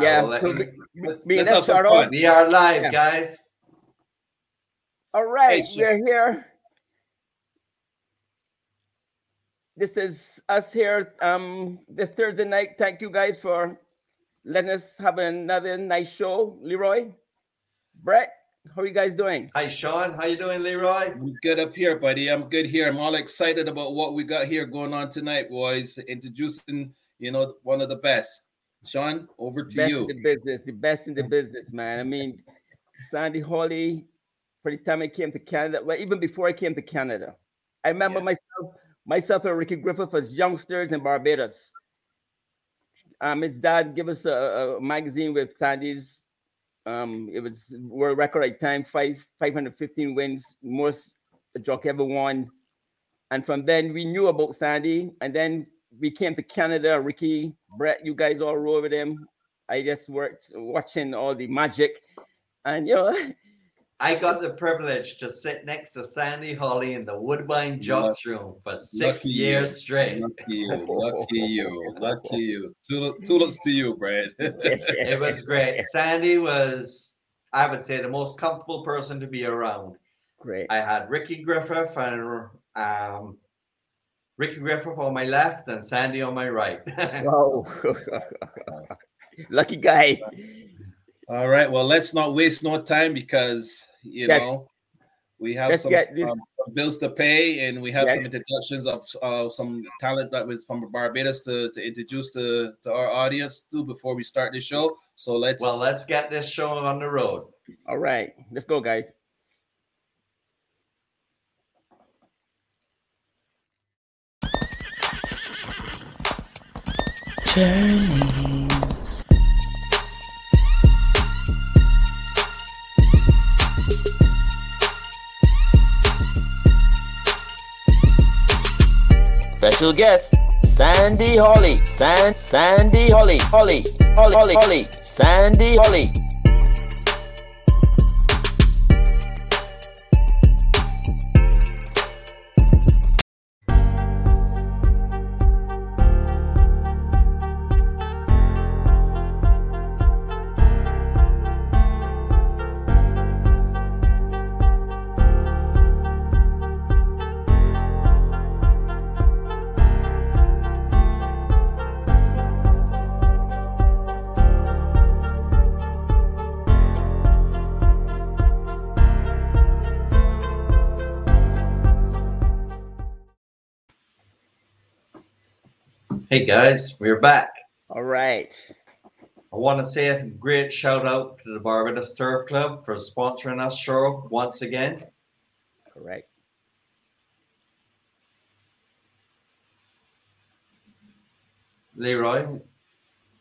Yeah, Well, so let- we- Let- we- let's let's have some fun. We are live, Yeah. guys. All right, Hey, we're here. This is us here um this Thursday night. Thank you guys for letting us have another nice show. Leroy, Brett, how are you guys doing? Hi, Sean. How you doing, Leroy? I'm good up here, buddy. I'm good here. I'm all excited about what we got here going on tonight, boys. Introducing, you know, one of the best. Sean, over to best you. in the business, the best in the business, man. I mean, Sandy Hawley, for the time I came to Canada, well, even before I came to Canada, I remember Yes. myself, myself and Ricky Griffith as youngsters in Barbados. Um, his dad gave us a, a magazine with Sandy's. Um, it was world record at time, five 515 wins, most a jockey ever won. And from then we knew about Sandy, and then we came to Canada. Ricky, Brett, you guys all rode with him. I just worked watching all the magic, and you know, I got the privilege to sit next to Sandy Hawley in the Woodbine Jocks room for six years you. straight. Lucky you, lucky you, lucky you. Tulips, tulips to you, Brad. It was great. Sandy was, I would say, the most comfortable person to be around. great. I had Ricky Griffith and um, Ricky Griffith on my left and Sandy on my right. Wow, lucky guy. all right. Well, let's not waste no time because you Yes. know we have Let's some, get this- um, some bills to pay, and we have Yes. some introductions of uh, some talent that was from Barbados to, to introduce to, to our audience too before we start the show. So let's well, let's get this show on the road. All right, let's go, guys. Journeys. Special guest, Sandy Hawley. San Sandy Hawley. Hawley. Hawley. Hawley. Hawley. Sandy Hawley. Guys, we're back. All right. I want to say a great shout out to the Barbados Turf Club for sponsoring us show once again. Correct. Leroy,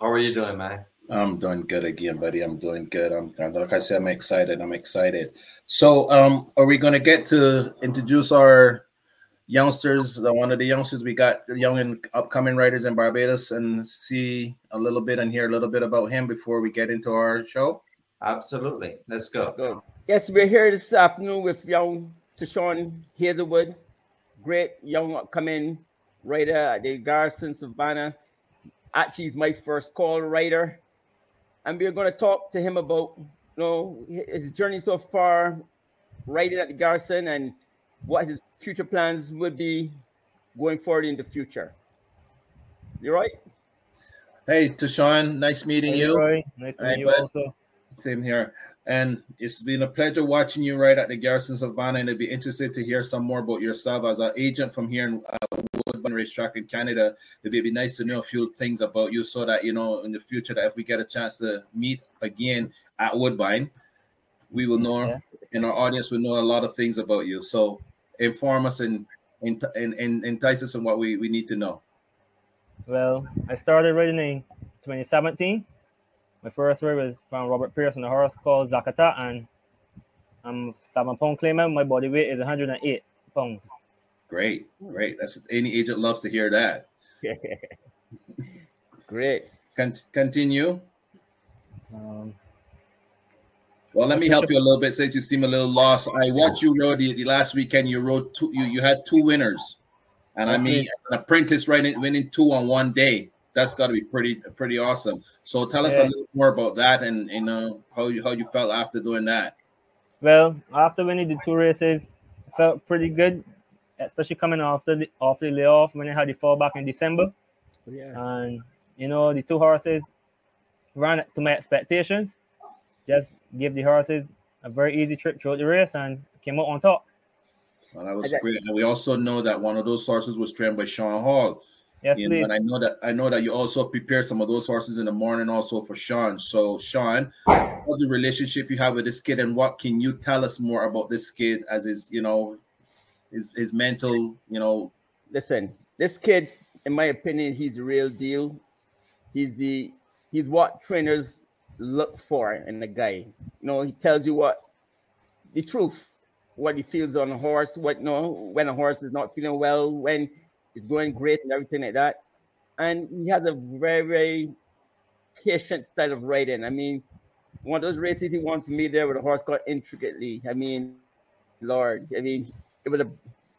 how are you doing, man? I'm doing good again, buddy. I'm doing good. I'm like I said, I'm excited. I'm excited. So, um, are we gonna get to introduce our youngsters? The one of the youngsters we got, the young and upcoming writers in Barbados, and see a little bit and hear a little bit about him before we get into our show. Absolutely. Let's go. Good. Yes, we're here this afternoon with young Tashawn Hazelwood, great young upcoming writer at the Garrison Savannah. Actually, he's my first call writer. And we're going to talk to him about you know his journey so far, writing at the Garrison, and what his future plans would be going forward in the future. You right? Hey, Tashawn, nice meeting Hey, you. Roy. Nice to Hey, meet you bud. also. Same here. And it's been a pleasure watching you right at the Garrison Savannah, and I'd be interested to hear some more about yourself as an agent from here in uh, Woodbine Racetrack in Canada. It'd be nice to know a few things about you, so that you know in the future that if we get a chance to meet again at Woodbine, we will know, Yeah. and our audience will know a lot of things about you. So inform us and and, and, and entice us on what we, we need to know. Well, I started writing in 2017. My first word was from Robert Pierce on a horse called Zakata, and I'm seven pound claimant. My body weight is 108 pounds. Great, great. That's any agent loves to hear that. Great. Con- continue. Um, Well, let me help you a little bit since you seem a little lost. I watched you rode the, the last weekend. You rode two. You, you had two winners, and I mean an apprentice riding winning two on one day. that's got to be pretty pretty awesome. So tell us a little more about that and you uh, know how you how you felt after doing that. Well, after winning the two races, felt pretty good, especially coming after the off the layoff when I had the fall back in December. Oh, yeah. And you know, the two horses ran to my expectations. Just give the horses a very easy trip throughout the race and came out on top. Well, that was I got- great. And we also know that one of those horses was trained by Sean Hall. Yes, You know, please. and I know that I know that you also prepare some of those horses in the morning also for Sean. So Sean, what's the relationship you have with this kid and what can you tell us more about this kid as his, you know, his his mental, you know, Listen, this kid, in my opinion, he's the real deal. He's the he's what trainers look for in a guy. You know, he tells you what the truth, what he feels on a horse, what you know, when a horse is not feeling well, when it's going great and everything like that. And he has a very, very patient style of riding. I mean, one of those races he won for me there with a horse called Intricately. I mean, Lord, I mean, it was a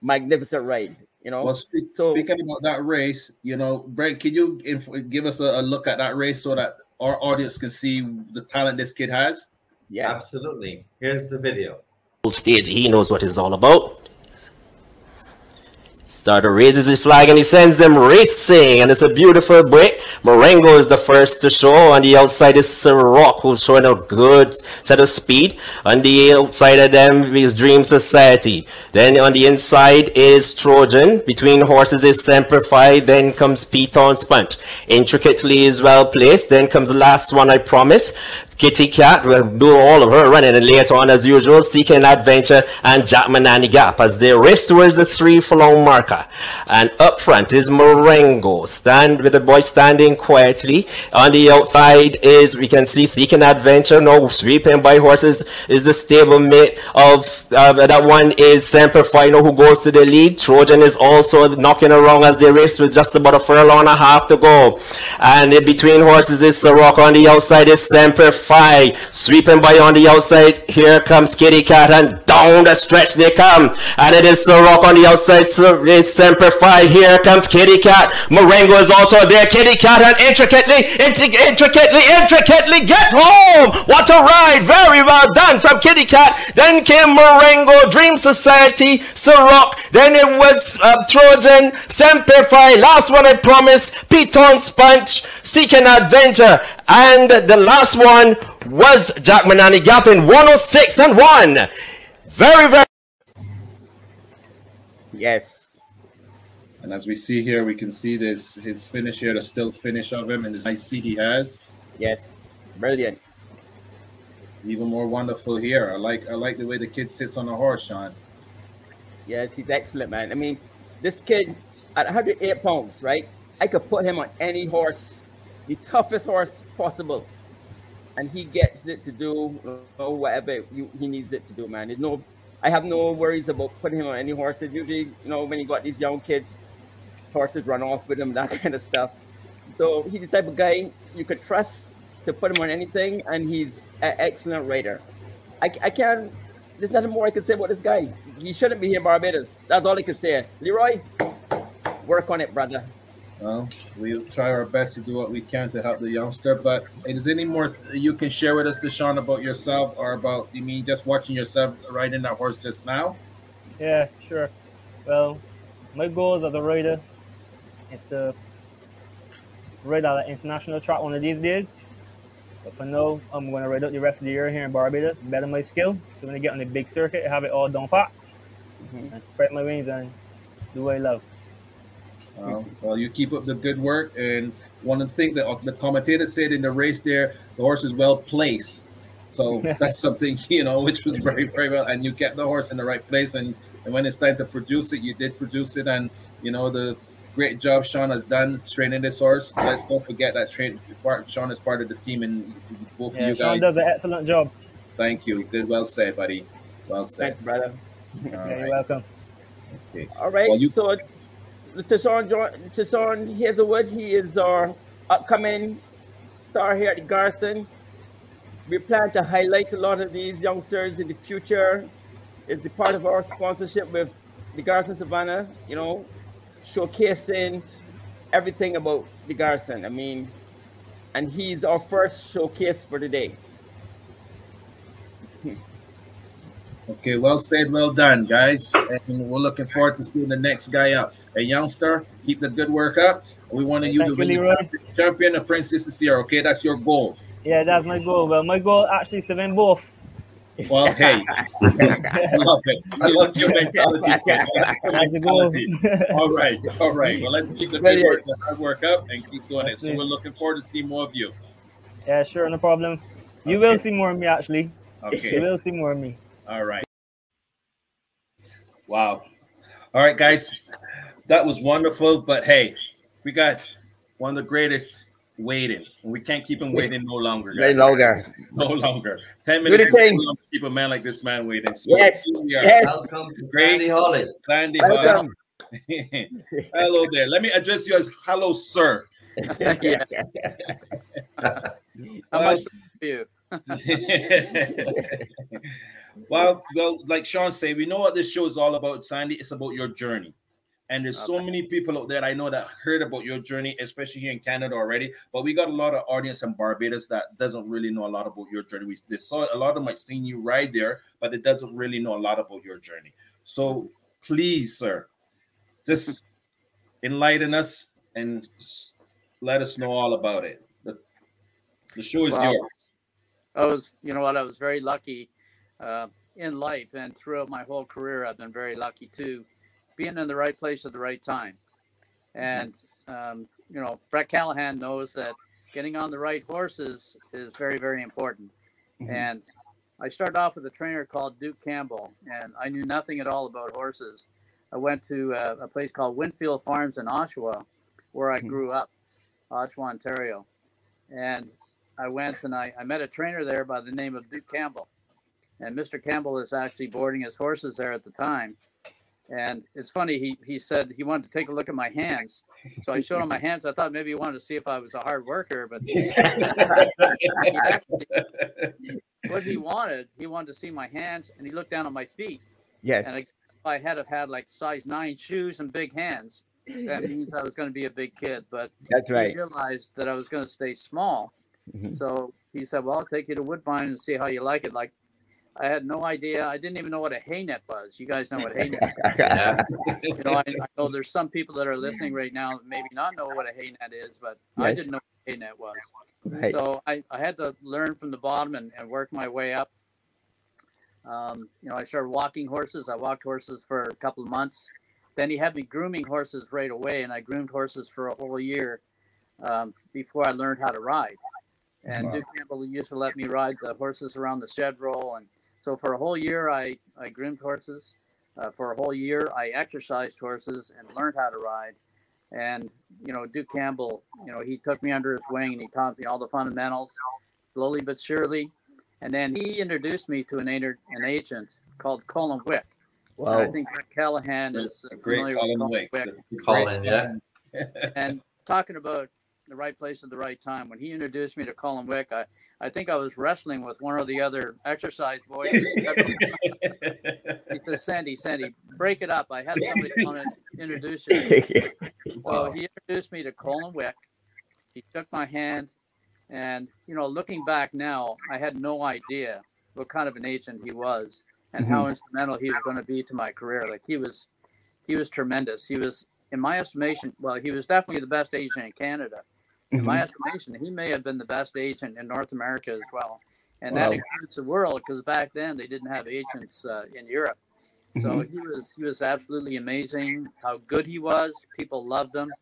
magnificent ride, you know. well speak, So- speaking about that race, you know, Brent, can you inf- give us a, a look at that race so that our audience can see the talent this kid has? yeah. Absolutely. Here's the video. stage. He knows what it's all about. Starter raises his flag and he sends them racing, and it's a beautiful break. Marengo is the first to show. On the outside is Ciroc, who's showing a good set of speed. On the outside of them is Dream Society. Then on the inside is Trojan. Between horses is Semperfi. Then comes Piton Spunt. Intricately is well placed. Then comes the last one, I promise. Kitty Cat will do all of her running, and later on, as usual, Seeking Adventure and Jack Manani Gap as they race towards the three furlong marker. And up front is Marengo, stand with the boy standing quietly. On the outside is we can see Seeking Adventure now sweeping by horses is the stablemate of uh, that one is Semper Final who goes to the lead. Trojan is also knocking around as they race with just about a furlong and a half to go. And in between horses is Sirocco on the outside is Semper Fi. Sweeping by on the outside. Here comes Kitty Cat and down the stretch they come. And it is Sirocco on the outside. So it's Semper Fi. Here comes Kitty Cat. Marengo is also there. Kitty Cat and intricately, intric- intricately, intricately gets home. What a ride. Very well done from Kitty Cat. Then came Marengo, Dream Society, Ciroc. Then it was uh, Trojan, Semper Fi. Last one I promised. Piton Sponge, Seeking Adventure. And the last one was Jack Manani Gap in 106 and 1. Very, very Yes. And as we see here, we can see this his finish here, the still finish of him, and this nice seat he has. Yes. Brilliant. Even more wonderful here. I like I like the way the kid sits on the horse, Sean. Yes, he's excellent, man. I mean, this kid at 108 pounds, right? I could put him on any horse, the toughest horse possible, and he gets it to do whatever you, he needs it to do, man. There's no, I have no worries about putting him on any horses. Usually, you know, when you got these young kids, horses run off with him, that kind of stuff. So he's the type of guy you could trust to put him on anything, and he's an excellent rider. I, I can't. There's nothing more I can say about this guy. He shouldn't be here in Barbados. That's all I can say. Leroy, work on it, brother. Well, we'll try our best to do what we can to help the youngster. But is there any more you can share with us, Deshaun, about yourself or about you mean just watching yourself riding that horse just now? Yeah, sure. Well, my goals as a rider is to ride at an international track one of these days. But for now, I'm going to ride out the rest of the year here in Barbados, better my skill. So when I get on the big circuit, I have it all down pat mm-hmm. and spread my wings and do what I love. Um, well, you keep up the good work. And one of the things that the commentator said in the race there, the horse is well placed. So that's something, you know, which was very, very well. And you kept the horse in the right place. And, and when it's time to produce it, you did produce it. And, you know, the great job Sean has done training this horse. Let's don't forget that train part Sean is part of the team and both Yeah, of you Sean guys. Sean does an excellent job. Thank you. Good well said, buddy. Well said. Thanks, brother. All Yeah, you're welcome. Okay. All right. Well, you- so, Tashawn, Tashawn Hazelwood, he is our upcoming star here at the Garrison. We plan to highlight a lot of these youngsters in the future. It's a part of our sponsorship with the Garrison Savannah, you know, showcasing everything about the Garrison. I mean, and he's our first showcase for the day. Okay, well said, well done, guys. And we're looking forward to seeing the next guy up. A youngster, keep the good work up. We wanted you Thank to you, win the Leroy. champion of Princess this year. Okay, that's your goal. Yeah, that's my goal. Well, my goal actually is to win both. Well, hey, I love it. I love your mentality. I love your That's the goal. mentality. All right, all right. Well, let's keep the good work, the hard work up, and keep doing it. So we're looking forward to see more of you. yeah, sure, no problem. You will see more of me actually. Okay. You will see more of me. all right. Wow. All right, guys, that was wonderful. But hey, we got one of the greatest waiting. and We can't keep him waiting no longer. Very Guys. longer. No longer. Ten minutes is too long to keep a man like this man waiting. So Yes, here we are. Yes. Welcome to Great. Sandy Hawley. Sandy Hall. Welcome. hello there. Let me address you as hello, sir. Yeah. How Well, much for you? well, well, like Sean said, we know what this show is all about, Sandy. It's about your journey. And there's so many people out there I know that heard about your journey, especially here in Canada already. But we got a lot of audience in Barbados that doesn't really know a lot about your journey. We they saw a lot of them might seen you right there, but it doesn't really know a lot about your journey. So please, sir, just enlighten us and let us know all about it. The, the show is Well, yours. I was, you know what, I was very lucky uh, in life and throughout my whole career. I've been very lucky too, being in the right place at the right time. And, um, you know, Brett Callahan knows that getting on the right horses is very, very important. Mhm. And I started off with a trainer called Duke Campbell, and I knew nothing at all about horses. I went to uh, a place called Winfield Farms in Oshawa, where I Mhm. grew up, Oshawa, Ontario. And I went and I, I met a trainer there by the name of Duke Campbell. And Mr. Campbell is actually boarding his horses there at the time. And it's funny, he, he said he wanted to take a look at my hands. So I showed him my hands. I thought maybe he wanted to see if I was a hard worker, but actually, what he wanted, he wanted to see my hands and he looked down at my feet. Yes. And I, if I had have had like size nine shoes and big hands, that means I was going to be a big kid. But That's right. he realized that I was going to stay small. Mhm. So he said, "Well, I'll take you to Woodbine and see how you like it." Like, I had no idea. I didn't even know what a hay net was. You guys know what hay net is. Yeah. You know, I, I know there's some people that are listening right now that maybe not know what a hay net is, but I didn't know what a hay net was. Right. So I, I had to learn from the bottom and, and work my way up. Um, you know, I started walking horses. I walked horses for a couple of months. Then he had me grooming horses right away, and I groomed horses for a whole year um, before I learned how to ride. And Wow. Duke Campbell used to let me ride the horses around the shed row, and so for a whole year I I groomed horses. Uh, for a whole year I exercised horses and learned how to ride. And you know, Duke Campbell, you know, he took me under his wing and he taught me all the fundamentals, slowly but surely. And then he introduced me to an, aner- an agent called Colin Wick. And I think Rick Callahan is uh, Great familiar Colin with Colin Wick. Wick. Colin, yeah. And talking about the right place at the right time, when he introduced me to Colin Wick, I, I think I was wrestling with one of the other exercise boys. He said, Sandy, Sandy, break it up. I had somebody want to introduce you. So he introduced me to Colin Wick. He took my hand, and you know, looking back now, I had no idea what kind of an agent he was and how mm-hmm. instrumental he was going to be to my career. Like he was, he was tremendous. He was, in my estimation, well, he was definitely the best agent in Canada. In my estimation, he may have been the best agent in North America as well, and that Wow. includes the world because back then they didn't have agents uh, in Europe. So he was he was absolutely amazing. How good he was, people loved him,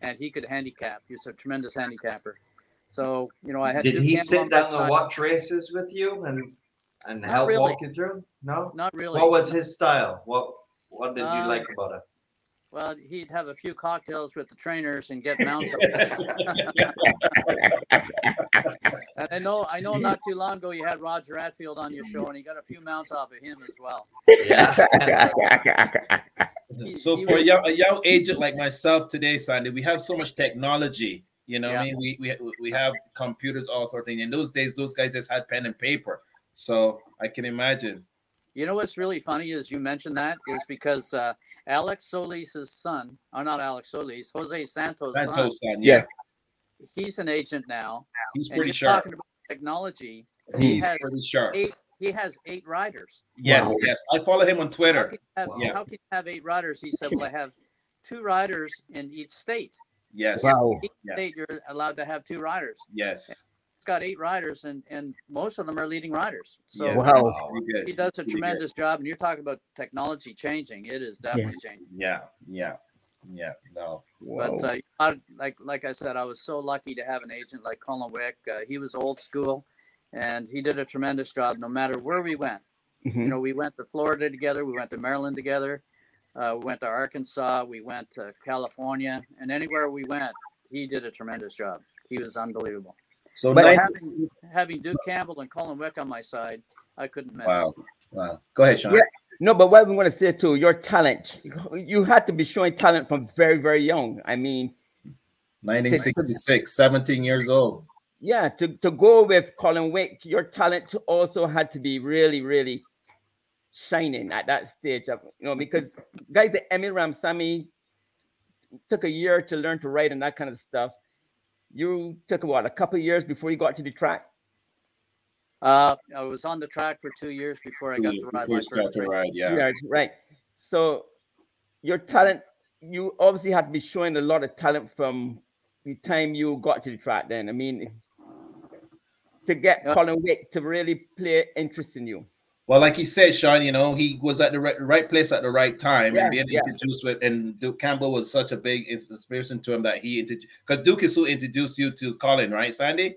and he could handicap. He was a tremendous handicapper. So you know, I had. Did he sit down and watch races with you and and Not help really. walk you through? No. Not really. What was his style? What What did you Um, like about it? Well, he'd have a few cocktails with the trainers and get mounts. up. and I know, I know, not too long ago you had Roger Attfield on your show, and he got a few mounts off of him as well. Yeah. He- so he for a young, a young agent like myself today, Sandy, we have so much technology. You know, what I mean, we, we we have computers, all sort of things. In those days, those guys just had pen and paper. So I can imagine. You know what's really funny is you mentioned that is because uh, Alex Solis's son, or not Alex Solis, Jose Santos' Santos, son, yeah, he's an agent now. he's pretty you're sharp. talking about technology. He He's has pretty sharp. eight. He has eight riders. Yes, Wow. yes. I follow him on How Twitter. can, you have, Yeah. how can you have eight riders? He said, "Well, I have two riders in each state. Yes, Wow. Each Yeah. state, you're allowed to have two riders. yes. He's got eight riders, and and most of them are leading riders. So yes. Wow. Pretty good. he does a Pretty good. tremendous job. And you're talking about technology changing. It is definitely changing. Yeah, yeah, yeah. No, Wow. But uh, I, like like I said, I was so lucky to have an agent like Colin Wick. Uh, he was old school, and he did a tremendous job. No matter where we went, Mhm. you know, we went to Florida together, we went to Maryland together, uh, we went to Arkansas, we went to California, and anywhere we went, he did a tremendous job. He was unbelievable. So But nine- Having, having Duke Campbell and Colin Wick on my side, I couldn't miss. wow, wow. Go ahead, Sean. Yeah. No, but what we want to say too, your talent. You had to be showing talent from very, very young. I mean, 1966, 17 years old. yeah, to, to go with Colin Wick, your talent also had to be really, really shining at that stage of you know, because guys like Emile Ramsammy took a year to learn to write and that kind of stuff. You took what a couple of years before you got to the track. Uh, I was on the track for two years before I got to ride my First got to race. ride, yeah. Yeah, right. So your talent, you obviously had to be showing a lot of talent from the time you got to the track. Then I mean, to get Yeah. Colin Wick to really play interest in you. Well, like he said, Sean, you know, he was at the right, right place at the right time Yeah, and being yeah. introduced with, and Duke Campbell was such a big inspiration to him that he introduced, because Duke is who introduced you to Colin, right, Sandy?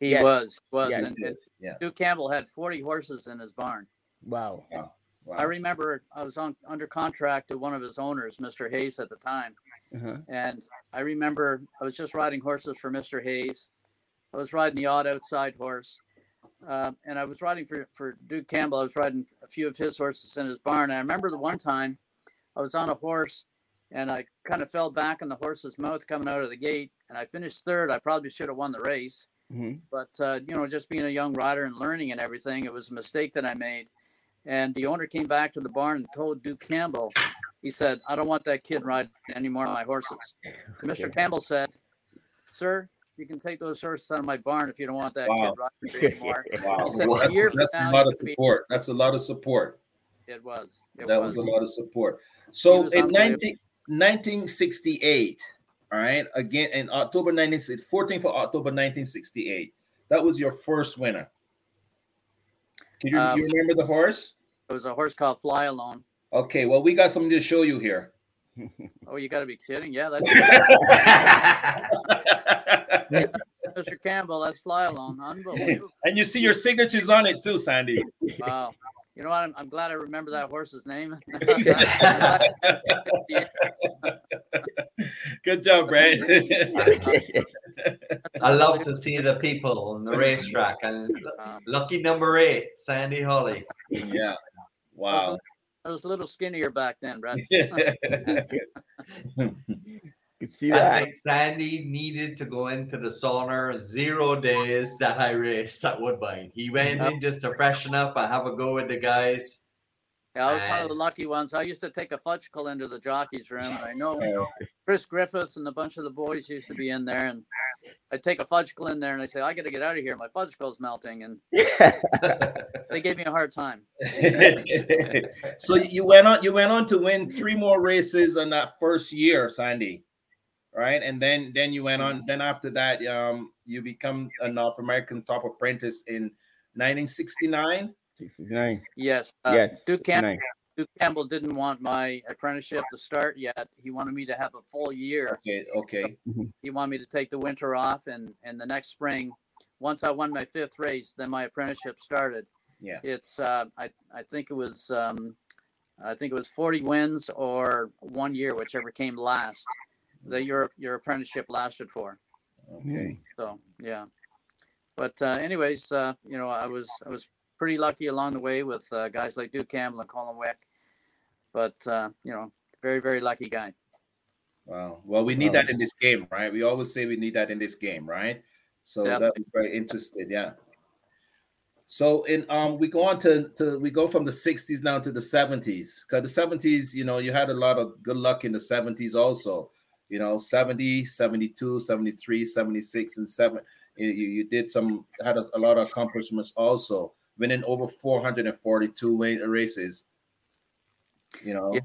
He Yeah. was, was, Yeah, and, and Yeah. Duke Campbell had 40 horses in his barn. Wow. Wow. I remember I was on under contract to one of his owners, Mr. Hayes, at the time, Uh-huh. and I remember I was just riding horses for Mr. Hayes. I was riding the odd outside horse, uh, and I was riding for for Duke Campbell. I was riding a few of his horses in his barn. And I remember the one time I was on a horse, and I kind of fell back in the horse's mouth coming out of the gate, and I finished third. I probably should have won the race Mhm. but uh, you know just being a young rider and learning and everything it was a mistake that i made and the owner came back to the barn and told duke campbell he said i don't want that kid riding any more of my horses mr campbell said sir you can take those horses out of my barn if you don't want that Wow. kid riding anymore Wow. Said, that's "A that's now, a lot of can be-" support. That's a lot of support. it was it that was, was. a lot of support. So in unbelievable. 19, 1968, all right, again in October 19, 14th of October 1968, that was your first winner. Can you, Um, you remember the horse? it was a horse called fly alone Okay, well, we got something to show you here. Oh you got to be kidding yeah that's mr campbell that's fly alone unbelievable and you see your signatures on it too, Sandy. wow you know what i'm, I'm glad i remember that horse's name Good job, Brad. I love to see the people on the racetrack and Um, lucky number eight, Sandy Hawley. yeah. I Wow. Was, I was a little skinnier back then, Brad. You see I think Sandy needed to go into the sauna zero days that I raced at Woodbine. He went in just to freshen up and have a go with the guys. Yeah, I was one of the lucky ones. I used to take a fudgicle into the jockey's room, and I know Chris Griffiths and a bunch of the boys used to be in there, and I'd take a fudgicle in there, and I say, "I got to get out of here. My fudgicle's melting," and they gave me a hard time. so you went on you went on to win three more races in that first year sandy right and then then you went on then after that um you become a north american top apprentice in 1969 69. Yes, uh, yes. Duke Campbell. 69. Duke Campbell didn't want my apprenticeship to start yet. He wanted me to have a full year. okay okay He wanted me to take the winter off, and and the next spring, once I won my fifth race, then my apprenticeship started. yeah It's uh, I I think it was um, I think it was 40 wins or one year, whichever came last. That your your apprenticeship lasted for. okay So yeah, but uh, anyways, uh, you know, I was I was pretty lucky along the way with uh, guys like Duke Campbell and Colin Wick. But uh, you know, very very lucky guy. wow well we need Wow. that in this game right we always say we need that in this game right so Definitely. that was very interested yeah So in um we go on to, to we go from the 60s now to the 70s. Because the 70s, you know, you had a lot of good luck in the 70s also. You know, 70, 72, 73, 76, and 7. You, you did some had a, a lot of accomplishments also, winning over 442 races. You know, Yeah.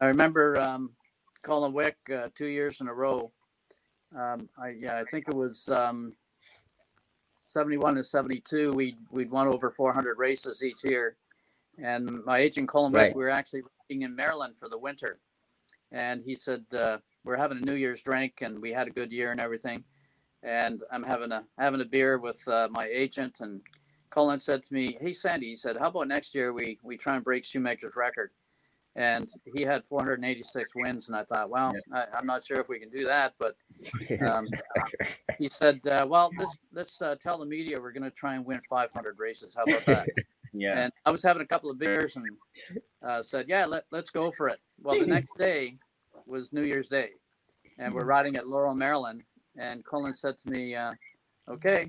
I remember um, Colin Wick uh, two years in a row. Um, I yeah, I think it was um, seventy-one and seventy-two. We we'd won over four hundred races each year, and my agent Colin Wick, Right. we were actually living in Maryland for the winter, and he said uh, we're having a New Year's drink, and we had a good year and everything, and I'm having a having a beer with uh, my agent, and Colin said to me, "Hey Sandy," he said, "How about next year we we try and break Shoemaker's record?" And he had 486 wins. And I thought, well, I, I'm not sure if we can do that, but um, he said, uh, well, let's let's uh, tell the media we're going to try and win 500 races. How about that? yeah. And I was having a couple of beers and uh, said, yeah, let, let's go for it. Well, the next day was New Year's Day, and we're riding at Laurel, Maryland. And Colin said to me, uh, okay.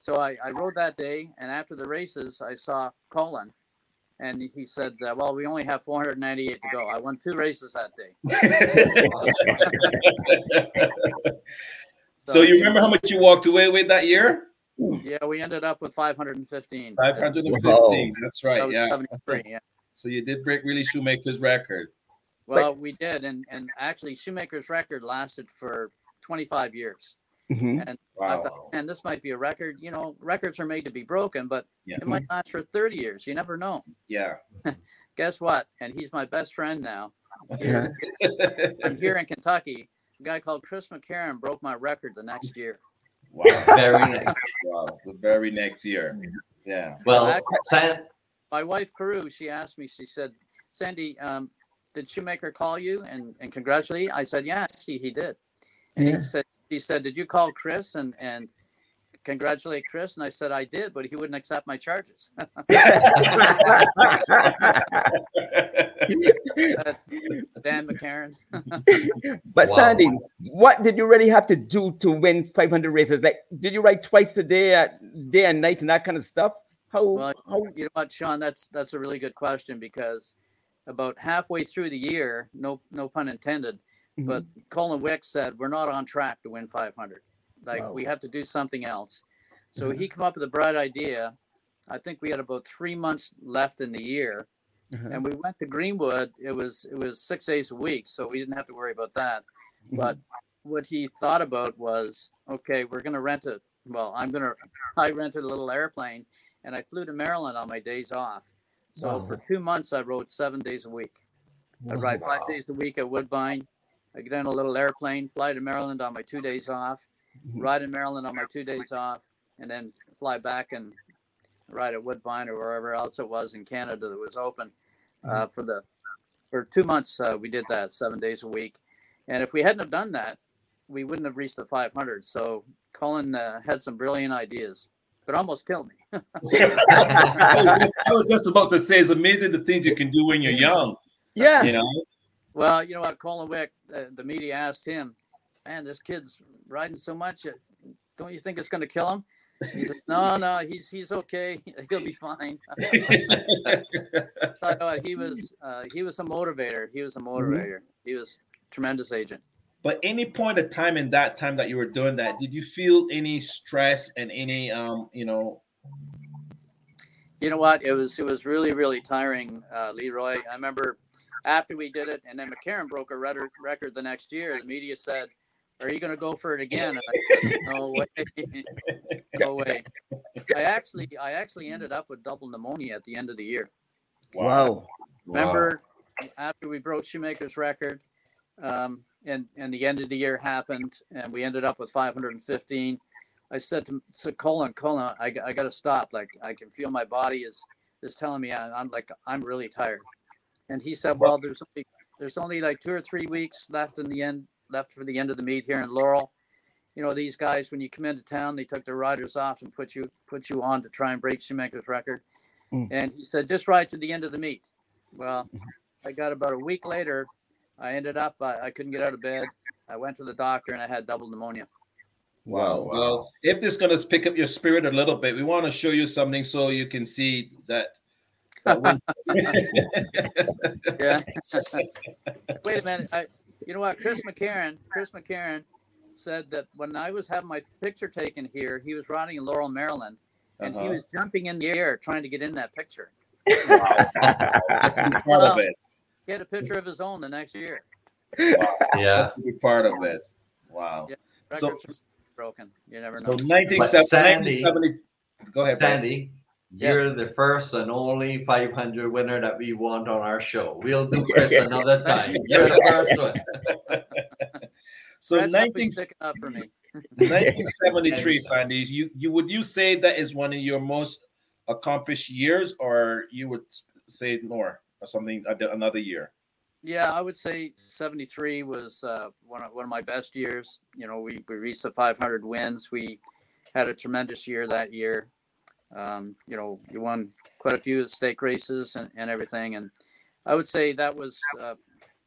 So I, I rode that day, and after the races, I saw Colin. And he said, uh, "Well, we only have 498 to go. I won two races that day." so you remember how much you walked away with that year? Yeah, we ended up with 515. 515. That's right. was Yeah. yeah. So you did break Willie Shoemaker's record. Well, we did, and and actually, Shoemaker's record lasted for 25 years. Mhm. And I thought, man, this might be a record. You know, records are made to be broken, but Yeah. it might last for 30 years. You never know. Yeah. Guess what? And he's my best friend now. Here, I'm here in Kentucky. A guy called Chris McCarron broke my record the next year. Wow. Very nice. wow. The very next year. Yeah. Well, San, My wife, Carew, she asked me, she said, Sandy, um, did Shoemaker call you and, and congratulate you? I said, yeah, actually, he did. And Yeah. he said, he said, did you call Chris and, and congratulate Chris? And I said, I did, but he wouldn't accept my charges. Dan McCarron. but Wow. Sandy, what did you really have to do to win 500 races? Like, did you ride twice a day, at day and night, and that kind of stuff? How? Well, how You know what, Sean? That's that's a really good question because about halfway through the year, no no pun intended, but Colin Wick said we're not on track to win 500. Like Wow. we have to do something else. So Mhm. he came up with a bright idea. I think we had about three months left in the year, Uh-huh. and we went to Greenwood. It was it was six days a week, so we didn't have to worry about that. But what he thought about was, okay, we're gonna rent a. Well, I'm gonna. I rented a little airplane, and I flew to Maryland on my days off. So Wow. for two months, I rode seven days a week. I ride five days a week at Woodbine. I get in a little airplane, fly to Maryland on my two days off, Mhm. ride in Maryland on my two days off, and then fly back and ride at Woodbine or wherever else it was in Canada that was open. Uh, for the for two months, uh, we did that seven days a week, and if we hadn't have done that, we wouldn't have reached the 500. So Colin uh, had some brilliant ideas, but almost killed me. I was just about to say, it's amazing the things you can do when you're young. yeah. You know, Well, you know what, Colin Wick, uh, the media asked him, "Man, this kid's riding so much. uh, Don't you think it's going to kill him?" He said, "No, no, he's he's okay. He'll be fine." Tell you he was uh, he was a motivator. He was a motivator. He was a tremendous agent. but any point of time in that time that you were doing that, did you feel any stress and any, um, you know, You know what? It was it was really really tiring, uh, Leroy. I remember after we did it, and then McCarron broke a record record the next year. The media said, "Are you going to go for it again?" And I said, "No way, no way." I actually I actually ended up with double pneumonia at the end of the year. Wow. Remember, after we broke Shoemaker's record, um, and and the end of the year happened, and we ended up with 515. I said to, to Colin, Colin, I, I got to stop. Like I can feel my body is is telling me I, I'm like I'm really tired. And he said, well, there's only there's only like two or three weeks left in the end left for the end of the meet here in Laurel. You know, these guys when you come into town, they took their riders off and put you put you on to try and break Shoemaker's record. Mm. And he said, just ride to the end of the meet. Well, I got about a week later. I ended up, I, I couldn't get out of bed. I went to the doctor and I had double pneumonia. Wow. Well, if this is going to pick up your spirit a little bit, we want to show you something so you can see that. That when- Yeah. Wait a minute. I, you know what? Chris McCarron, Chris McCarron said that when I was having my picture taken here, he was riding in Laurel, Maryland, and he Uh-huh. was jumping in the air trying to get in that picture. That's a big part of it. He had a picture of his own the next year. Yeah. That's a part of it. Wow. Yeah. So- Records are broken. You never So know. 1970, Sandy- 1970 Go ahead, Brian. Sandy, Yes. you're the first and only 500 winner that we want on our show. We'll do Chris another time. You're the first one. So Brad's 19, sticking up for me. 1973, Sandy, you, you would you say that is one of your most accomplished years, or you would s- say more or something another year? Yeah, I would say 73 was uh, one, of, one of my best years. You know, we, we reached the 500 wins. We had a tremendous year that year. Um, you know, you won quite a few stake races and, and everything. And I would say that was uh,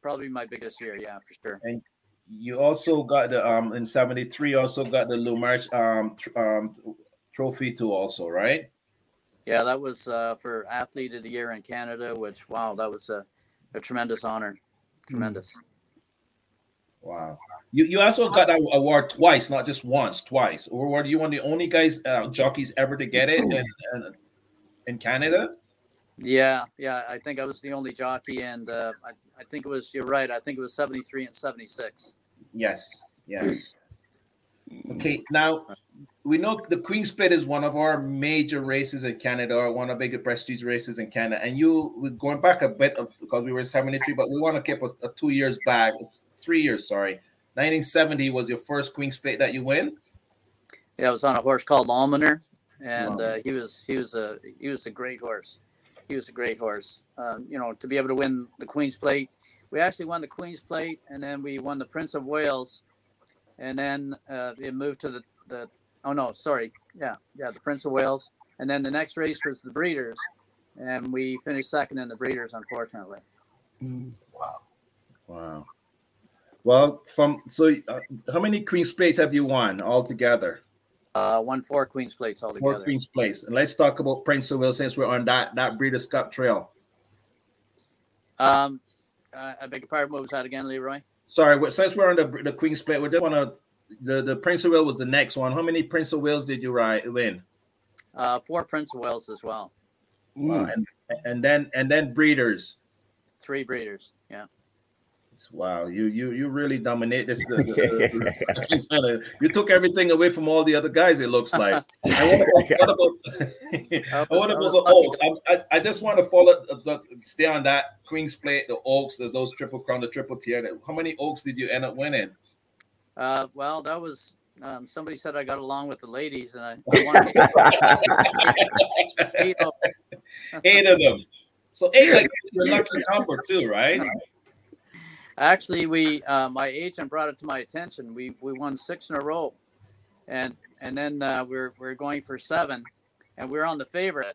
probably my biggest year. Yeah, for sure. And you also got the um in 73 also got the Lou Marsh um, tr- um trophy too also, right? Yeah, that was uh, for Athlete of the Year in Canada, which, wow, that was a, a tremendous honor. Tremendous. Wow. You you also got that award twice, not just once, twice. Or were you one of the only guys uh, jockeys ever to get it in, in, in Canada? Yeah, yeah. I think I was the only jockey, and uh, I, I think it was. You're right. I think it was 73 and 76. Yes, yes. Okay, now we know the Queen's Plate is one of our major races in Canada, or one of the bigger prestige races in Canada. And you, we're going back a bit of because we were 73, but we want to keep a, a two years back, three years, sorry. 1970 was your first Queen's Plate that you win. Yeah, I was on a horse called Almoner, and uh, he was he was a he was a great horse. He was a great horse. Um, you know, to be able to win the Queen's Plate, we actually won the Queen's Plate, and then we won the Prince of Wales, and then uh, it moved to the the oh no, sorry, yeah, yeah, the Prince of Wales, and then the next race was the Breeders, and we finished second in the Breeders, unfortunately. Wow, wow. Well, from so uh, how many Queen's Plates have you won altogether? Uh, won four Queen's Plates Four altogether. Queen's Plates. And let's talk about Prince of Wales since we're on that that Breeders' Cup trail. Um, uh, I beg your pardon. What was that again, Leroy? Sorry, since we're on the the Queen's Plate, we just want to. The, the Prince of Wales was the next one. How many Prince of Wales did you ride win? Uh, four Prince of Wales as well. Wow. And, and then and then breeders. Three Breeders. Yeah. Wow, you you you really dominate this. The, the- the- you took everything away from all the other guys. It looks like. And what about, what about, I what I about was the. Oaks? I, I, I just want to follow, uh, the, stay on that Queen's Plate, the Oaks, the, those triple crown, the triple tier. How many Oaks did you end up winning? Uh, well, that was um, somebody said I got along with the ladies, and I, I wanted to eight of- Eight of them. So eight, like your lucky number too, right? Actually, we uh, my agent brought it to my attention. We we won six in a row, and and then uh, we're we're going for seven, and we are on the favorite,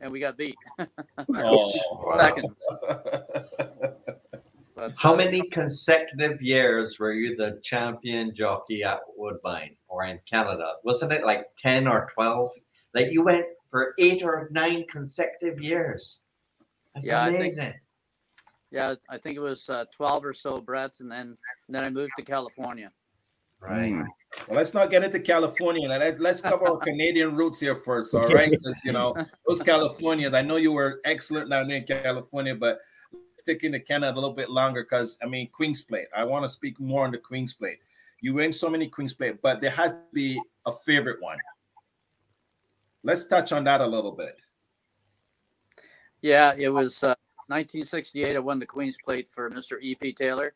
and we got beat Oh. second. But, How uh, many consecutive years were you the champion jockey at Woodbine or in Canada? Wasn't it like 10 or 12? Like you went for eight or nine consecutive years. That's Yeah, I think- amazing. Yeah, I think it was uh, twelve or so, Brett, and then and then I moved to California. Right. Mm. Well, let's not get into California. Let, let's cover our Canadian roots here first, all right? Because you know those Californians. I know you were excellent down there in California, but sticking to Canada a little bit longer because I mean Queen's Plate. I want to speak more on the Queen's Plate. You win so many Queen's Plate, but there has to be a favorite one. Let's touch on that a little bit. Yeah, it was uh, 1968. I won the Queen's Plate for Mr. E.P. Taylor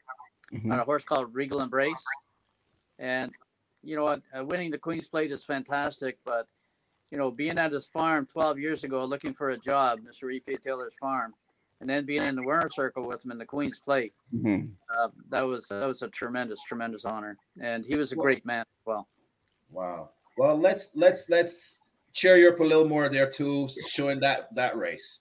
Mhm. on a horse called Regal Embrace. And, you know, what, uh, winning the Queen's Plate is fantastic, but, you know, being at his farm 12 years ago looking for a job, Mr. E.P. Taylor's farm, and then being in the winner's circle with him in the Queen's Plate, Mhm. uh, that was that was a tremendous, tremendous honor. And he was a great man as well. Wow. Well, let's let's let's cheer you up a little more there too, showing that that race.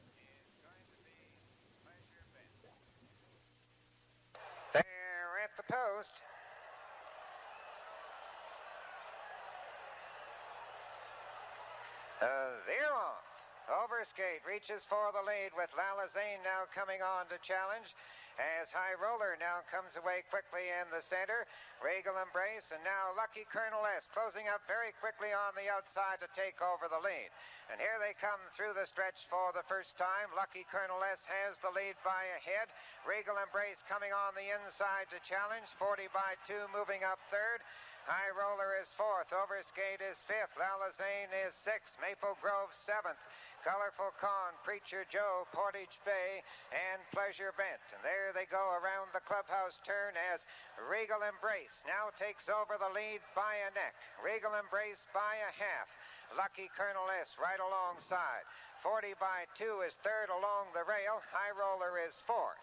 post. Uh, on. Overskate reaches for the lead with Lalazane now coming on to challenge. As High Roller now comes away quickly in the center. Regal Embrace and now Lucky Colonel S closing up very quickly on the outside to take over the lead. And here they come through the stretch for the first time. Lucky Colonel S has the lead by a head. Regal Embrace coming on the inside to challenge. 40 by 2 moving up third. High Roller is fourth. Overskate is fifth. Lalazane is sixth. Maple Grove seventh. Colorful Con, Preacher Joe, Portage Bay, and Pleasure Bent. And there they go around the clubhouse turn as Regal Embrace now takes over the lead by a neck. Regal Embrace by a half. Lucky Colonel S right alongside. 40 by 2 is third along the rail. High Roller is fourth.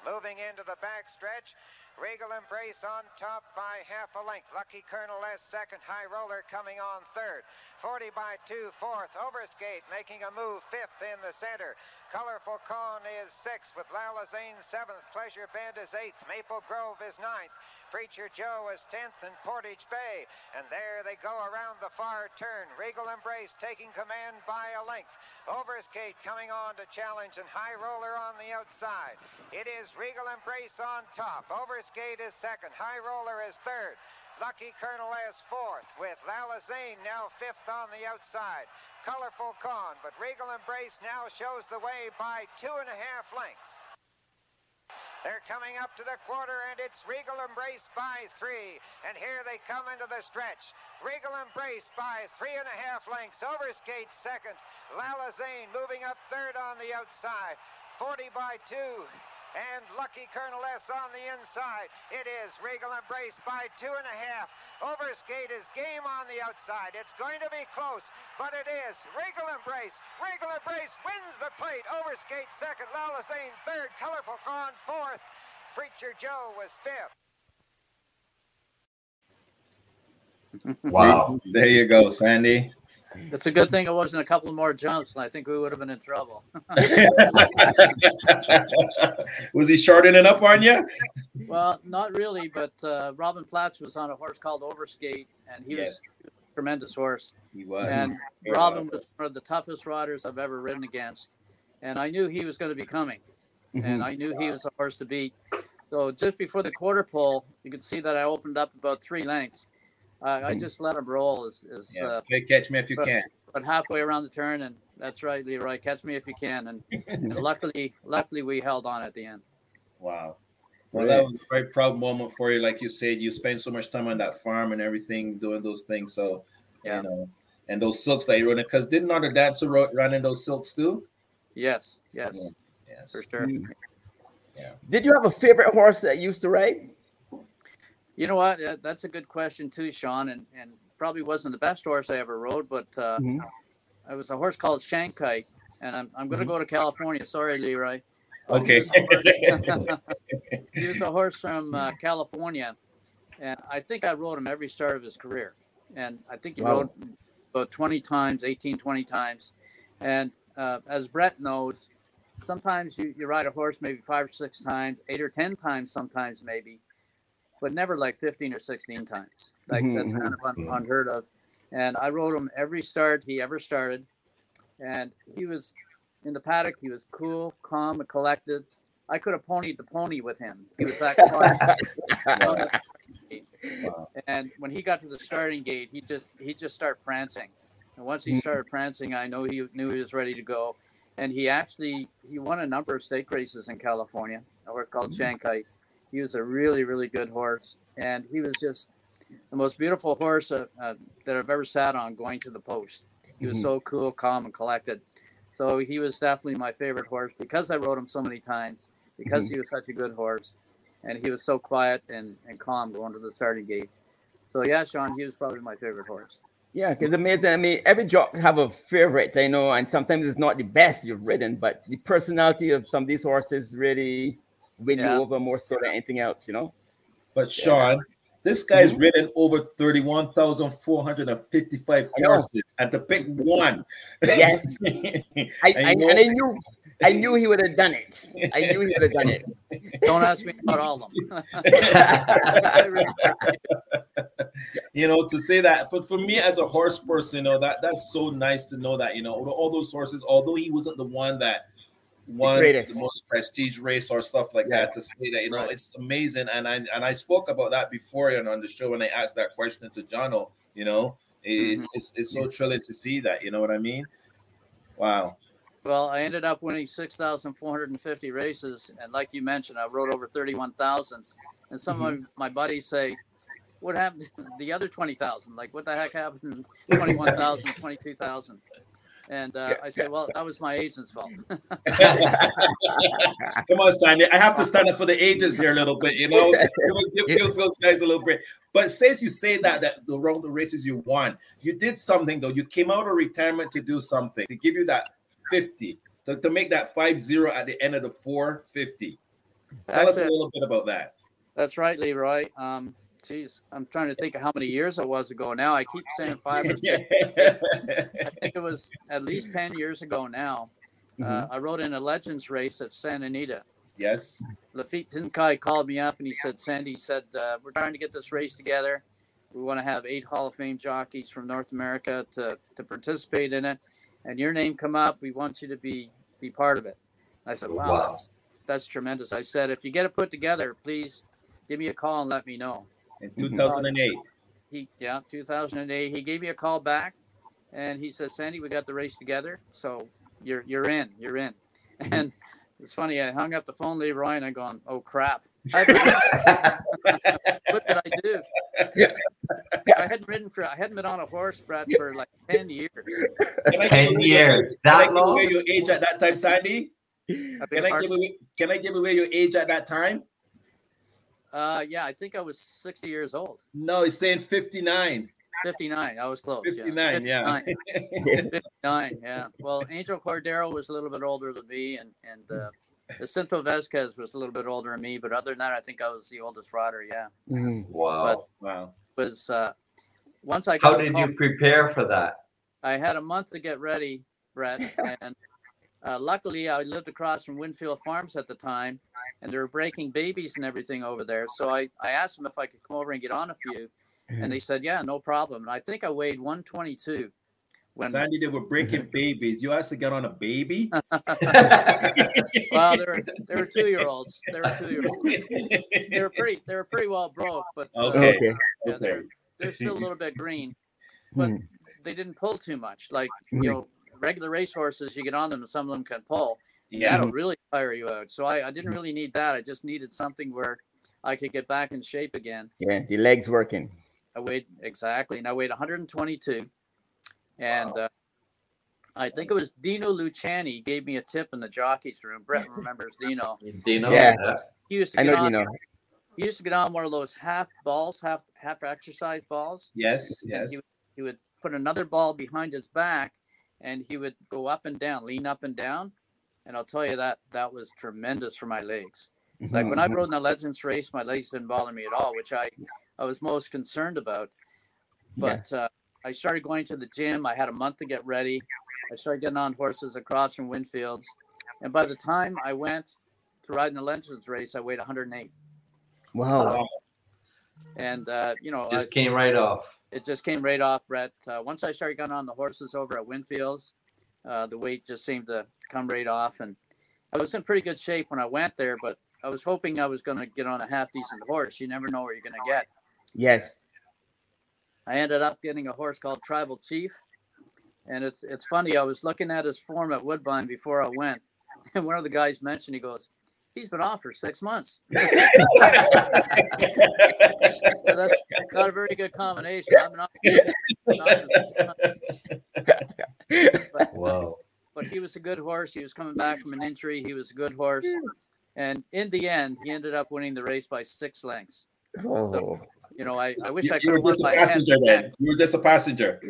Moving into the backstretch, Regal Embrace on top by half a length. Lucky Colonel S second. High Roller coming on third. 40 by 2 fourth. Overskate making a move fifth in the center. Colorful Con is sixth with Lalazane seventh. Pleasure Bend is eighth. Maple Grove is ninth. Preacher Joe is 10th and Portage Bay. And there they go around the far turn. Regal Embrace taking command by a length. Overskate coming on to challenge and High Roller on the outside. It is Regal Embrace on top. Overskate is second. High Roller is third. Lucky Colonel S fourth with Lalazane now fifth on the outside. Colorful Con, but Regal Embrace now shows the way by two and a half lengths. They're coming up to the quarter, and it's Regal Embrace by three. And here they come into the stretch. Regal Embrace by three and a half lengths. Overskate second. Lalazane moving up third on the outside. 40 by two. And Lucky Colonel S on the inside. It is Regal Embrace by two and a half. Overskate is game on the outside. It's going to be close, but it is Regal Embrace. Regal Embrace wins the plate. Overskate second. Lalazane third. Colorful Con fourth. Preacher Joe was fifth. Wow. There you go, Sandy. It's a good thing it wasn't a couple more jumps, and I think we would have been in trouble. Was he shorting it up on you? well, not really, but uh, Robin Platts was on a horse called Overskate, and he was a tremendous horse. He was. And Very Robin well. was one of the toughest riders I've ever ridden against. And I knew he was going to be coming. And I knew he was a horse to beat. So just before the quarter pole, you could see that I opened up about three lengths. Uh, I just let him roll as, as Yeah. uh, catch me if you but- can. but halfway around the turn, and that's right, Leroy. Catch me if you can. And, and luckily, luckily, we held on at the end. Wow. Well, that was a very proud moment for you. Like you said, you spent so much time on that farm and everything, doing those things. So, Yeah. you know, and those silks that you rode in, because didn't Northern Dancer ro- run in those silks too? Yes, yes, Yes. for sure. Mm. Did you have a favorite horse that you used to ride? You know what? That's a good question too, Sean. And and probably wasn't the best horse I ever rode, but uh, Mhm. it was a horse called Shankai. And I'm, I'm going to go to California. Sorry, Leroy. Okay. he was a horse from uh, California, and I think I rode him every start of his career. And I think he Wow. rode about 20 times, 18, 20 times. And uh, as Brett knows, sometimes you, you ride a horse maybe five or six times, eight or 10 times, sometimes maybe, but never like 15 or 16 times. Like Mhm, that's kind of un- unheard of. And I rode him every start he ever started. And he was in the paddock, he was cool, calm, and collected. I could have ponied the pony with him. He was that quiet. And when he got to the starting gate, he just he just started prancing. And once he Mhm. started prancing, I know he knew he was ready to go. And he actually he won a number of stake races in California. A horse called Shankai. He was a really really good horse, and he was just the most beautiful horse uh, uh, that I've ever sat on going to the post. He was Mhm. so cool, calm, and collected. So he was definitely my favorite horse because I rode him so many times. Because he was such a good horse, and he was so quiet and, and calm going to the starting gate. So yeah, Sean, he was probably my favorite horse. Yeah, because amazing. I mean, every jock have a favorite, I know, and sometimes it's not the best you've ridden, but the personality of some of these horses really win Yeah. you over more so than anything else, you know. But Sean, This guy's mm-hmm. ridden over 31,455 I horses and the pick one. Yes. I, And I, and I knew I knew he would have done it. I knew he would have done it. Don't ask me about all of them. You know, to say that for, for me as a horse person, you know, that that's so nice to know that, you know, all those horses, although he wasn't the one that won the, greatest. most prestige race or stuff like that, to say that, you know, Right. it's amazing. And I and I spoke about that before you know, on the show when I asked that question to Jono, you know, it's, mm-hmm. it's it's so thrilling to see that, you know what I mean? Wow. Well, I ended up winning 6,450 races. And like you mentioned, I rode over 31,000. And some mm-hmm. of my buddies say, what happened to the other 20,000? Like, what the heck happened to 21,000, 22,000? And uh, I say, well, that was my agent's fault. Come on, Sandy. I have to stand up for the agents here a little bit, you know. Give, give those guys a little break. But since you say that that the round the races you won, you did something though. You came out of retirement to do something to give you that 50 to, to make that 5-0 at the end of the 450. Tell us a Actually, little bit about that. That's right, Leroy. Um, geez, I'm trying to think of how many years it was ago now. I keep saying five or six. I think it was at least 10 years ago now. Uh, I rode in a Legends race at Santa Anita. yes. Laffit Pincay called me up and he said, Sandy said, uh, we're trying to get this race together. We want to have eight Hall of Fame jockeys from North America to, to participate in it. And your name come up. We want you to be, be part of it. I said, wow, Wow. That's, that's tremendous. I said, if you get it put together, please give me a call and let me know. In 2008. He, yeah, 2008, he gave me a call back and he says, Sandy, we got the race together. So you're, you're in, you're in. And it's funny. I hung up the phone, Leroy, and I'm going, oh crap. What did I do? I hadn't ridden for, I hadn't been on a horse, Brad, for like 10 years. Can I give 10 away- years. Can I give long? away your age at that time, Sandy? Can I give away can I give away your age at that time? Uh, yeah, I think I was 60 years old. No, he's saying 59. 59. I was close. 59, yeah. 59. 59, yeah. Well, Angel Cordero was a little bit older than me, and and uh, Jacinto Vasquez was a little bit older than me. But other than that, I think I was the oldest rider. Yeah, Wow. wow. was uh, once I got How did call- you prepare for that? I had a month to get ready, Brett, and uh, luckily I lived across from Winfield Farms at the time, and they were breaking babies and everything over there. So I I asked them if I could come over and get on a few, and they said, yeah, no problem. And I think I weighed 122 when Sandy, they were breaking babies. You asked to get on a baby? well, they were they were two year olds. They were two year olds. They were pretty they were pretty well broke, but uh, Okay. Okay. yeah, Okay. they're they're still a little bit green, but Hmm. they didn't pull too much. Like Hmm. you know, regular race horses, you get on them and some of them can pull. Yeah. That'll really tire you out. So I, I didn't really need that. I just needed something where I could get back in shape again. Yeah, the legs working. I weighed exactly, and I weighed 122, and uh, I think it was Dino Luciani gave me a tip in the jockeys room. Brett remembers Dino. Dino? Yeah. He used to I get know on. you know. He used to get on one of those half balls, half half exercise balls. Yes, yes. He, would- he would put another ball behind his back, and he would go up and down, lean up and down. And I'll tell you that that was tremendous for my legs. Like when I Mhm. rode in the Legends race, my legs didn't bother me at all, which I I was most concerned about. Yeah. But uh, I started going to the gym. I had a month to get ready. I started getting on horses across from Windfields, and by the time I went to ride in the Legends race, I weighed 108. Wow. And uh, you know, I, Just came right off. It just came right off, Brett. Uh, once I started getting on the horses over at Windfields, uh, the weight just seemed to come right off, and I was in pretty good shape when I went there. But I was hoping I was going to get on a half decent horse. You never know where you're going to get. Yes. I ended up getting a horse called Tribal Chief, and it's it's funny. I was looking at his form at Woodbine before I went, and one of the guys mentioned he goes, "He's been off for six months." So that's not a very good combination. I've been off for. Wow. but he was a good horse. He was coming back from an injury. He was a good horse. And in the end, he ended up winning the race by six lengths. Oh. You know, I, I wish You, I you could have were won just a by passenger then. You were just a passenger.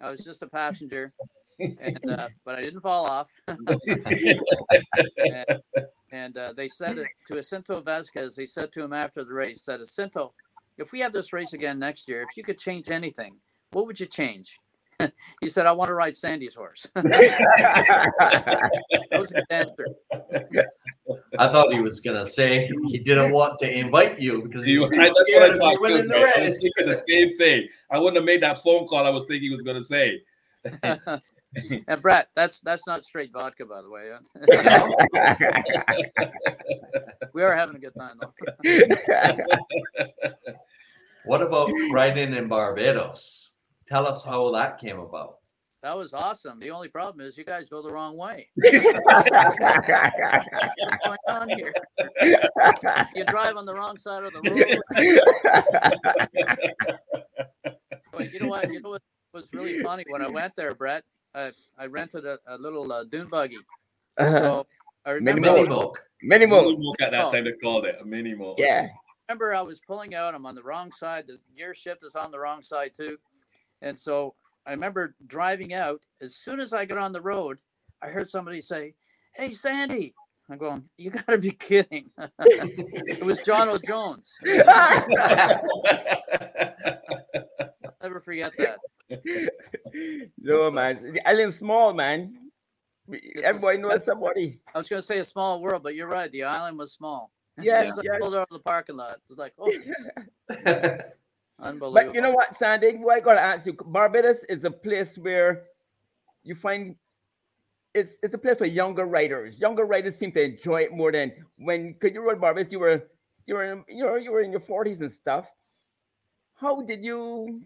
I was just a passenger, and uh, but I didn't fall off. and and uh, they said it to Jacinto Vasquez. They said to him after the race, said Jacinto, if we have this race again next year, if you could change anything, what would you change? he said, I want to ride Sandy's horse. that was his answer. I thought he was gonna say he didn't want to invite you because he You, was I, that's what I scared of thought too. the man. I was thinking the same thing. I wouldn't have made that phone call. I was thinking he was going to say. and Brett, that's that's not straight vodka, by the way. we are having a good time though. What about riding in Barbados? Tell us how that came about. That was awesome. The only problem is you guys go the wrong way. What's going on here? You drive on the wrong side of the road. But you know what? You know what was really funny when I went there, Brett? I, I rented a, a little uh, dune buggy. Uh-huh. So I Mini remember Mini Moke. milk. Mini more. at that Oh. time they called it a mini Moke. Yeah. remember I was pulling out. I'm on the wrong side. The gear shift is on the wrong side too. And so I remember driving out. As soon as I got on the road, I heard somebody say, "Hey, Sandy." I'm going. You got to be kidding! it was John O'Jones. I'll never forget that. no man, the island small man. is- Everybody knows somebody. I was going to say a small world, but you're right. The island was small. Yeah, as I yeah. pulled out of the parking lot, it's like, oh, unbelievable. But you know what, Sandy? What I gotta ask you, Barbados is a place where you find it's it's a place for younger writers. Younger writers seem to enjoy it more than when because you wrote Barbados, you were you were in, you know you were in your forties and stuff. How did you,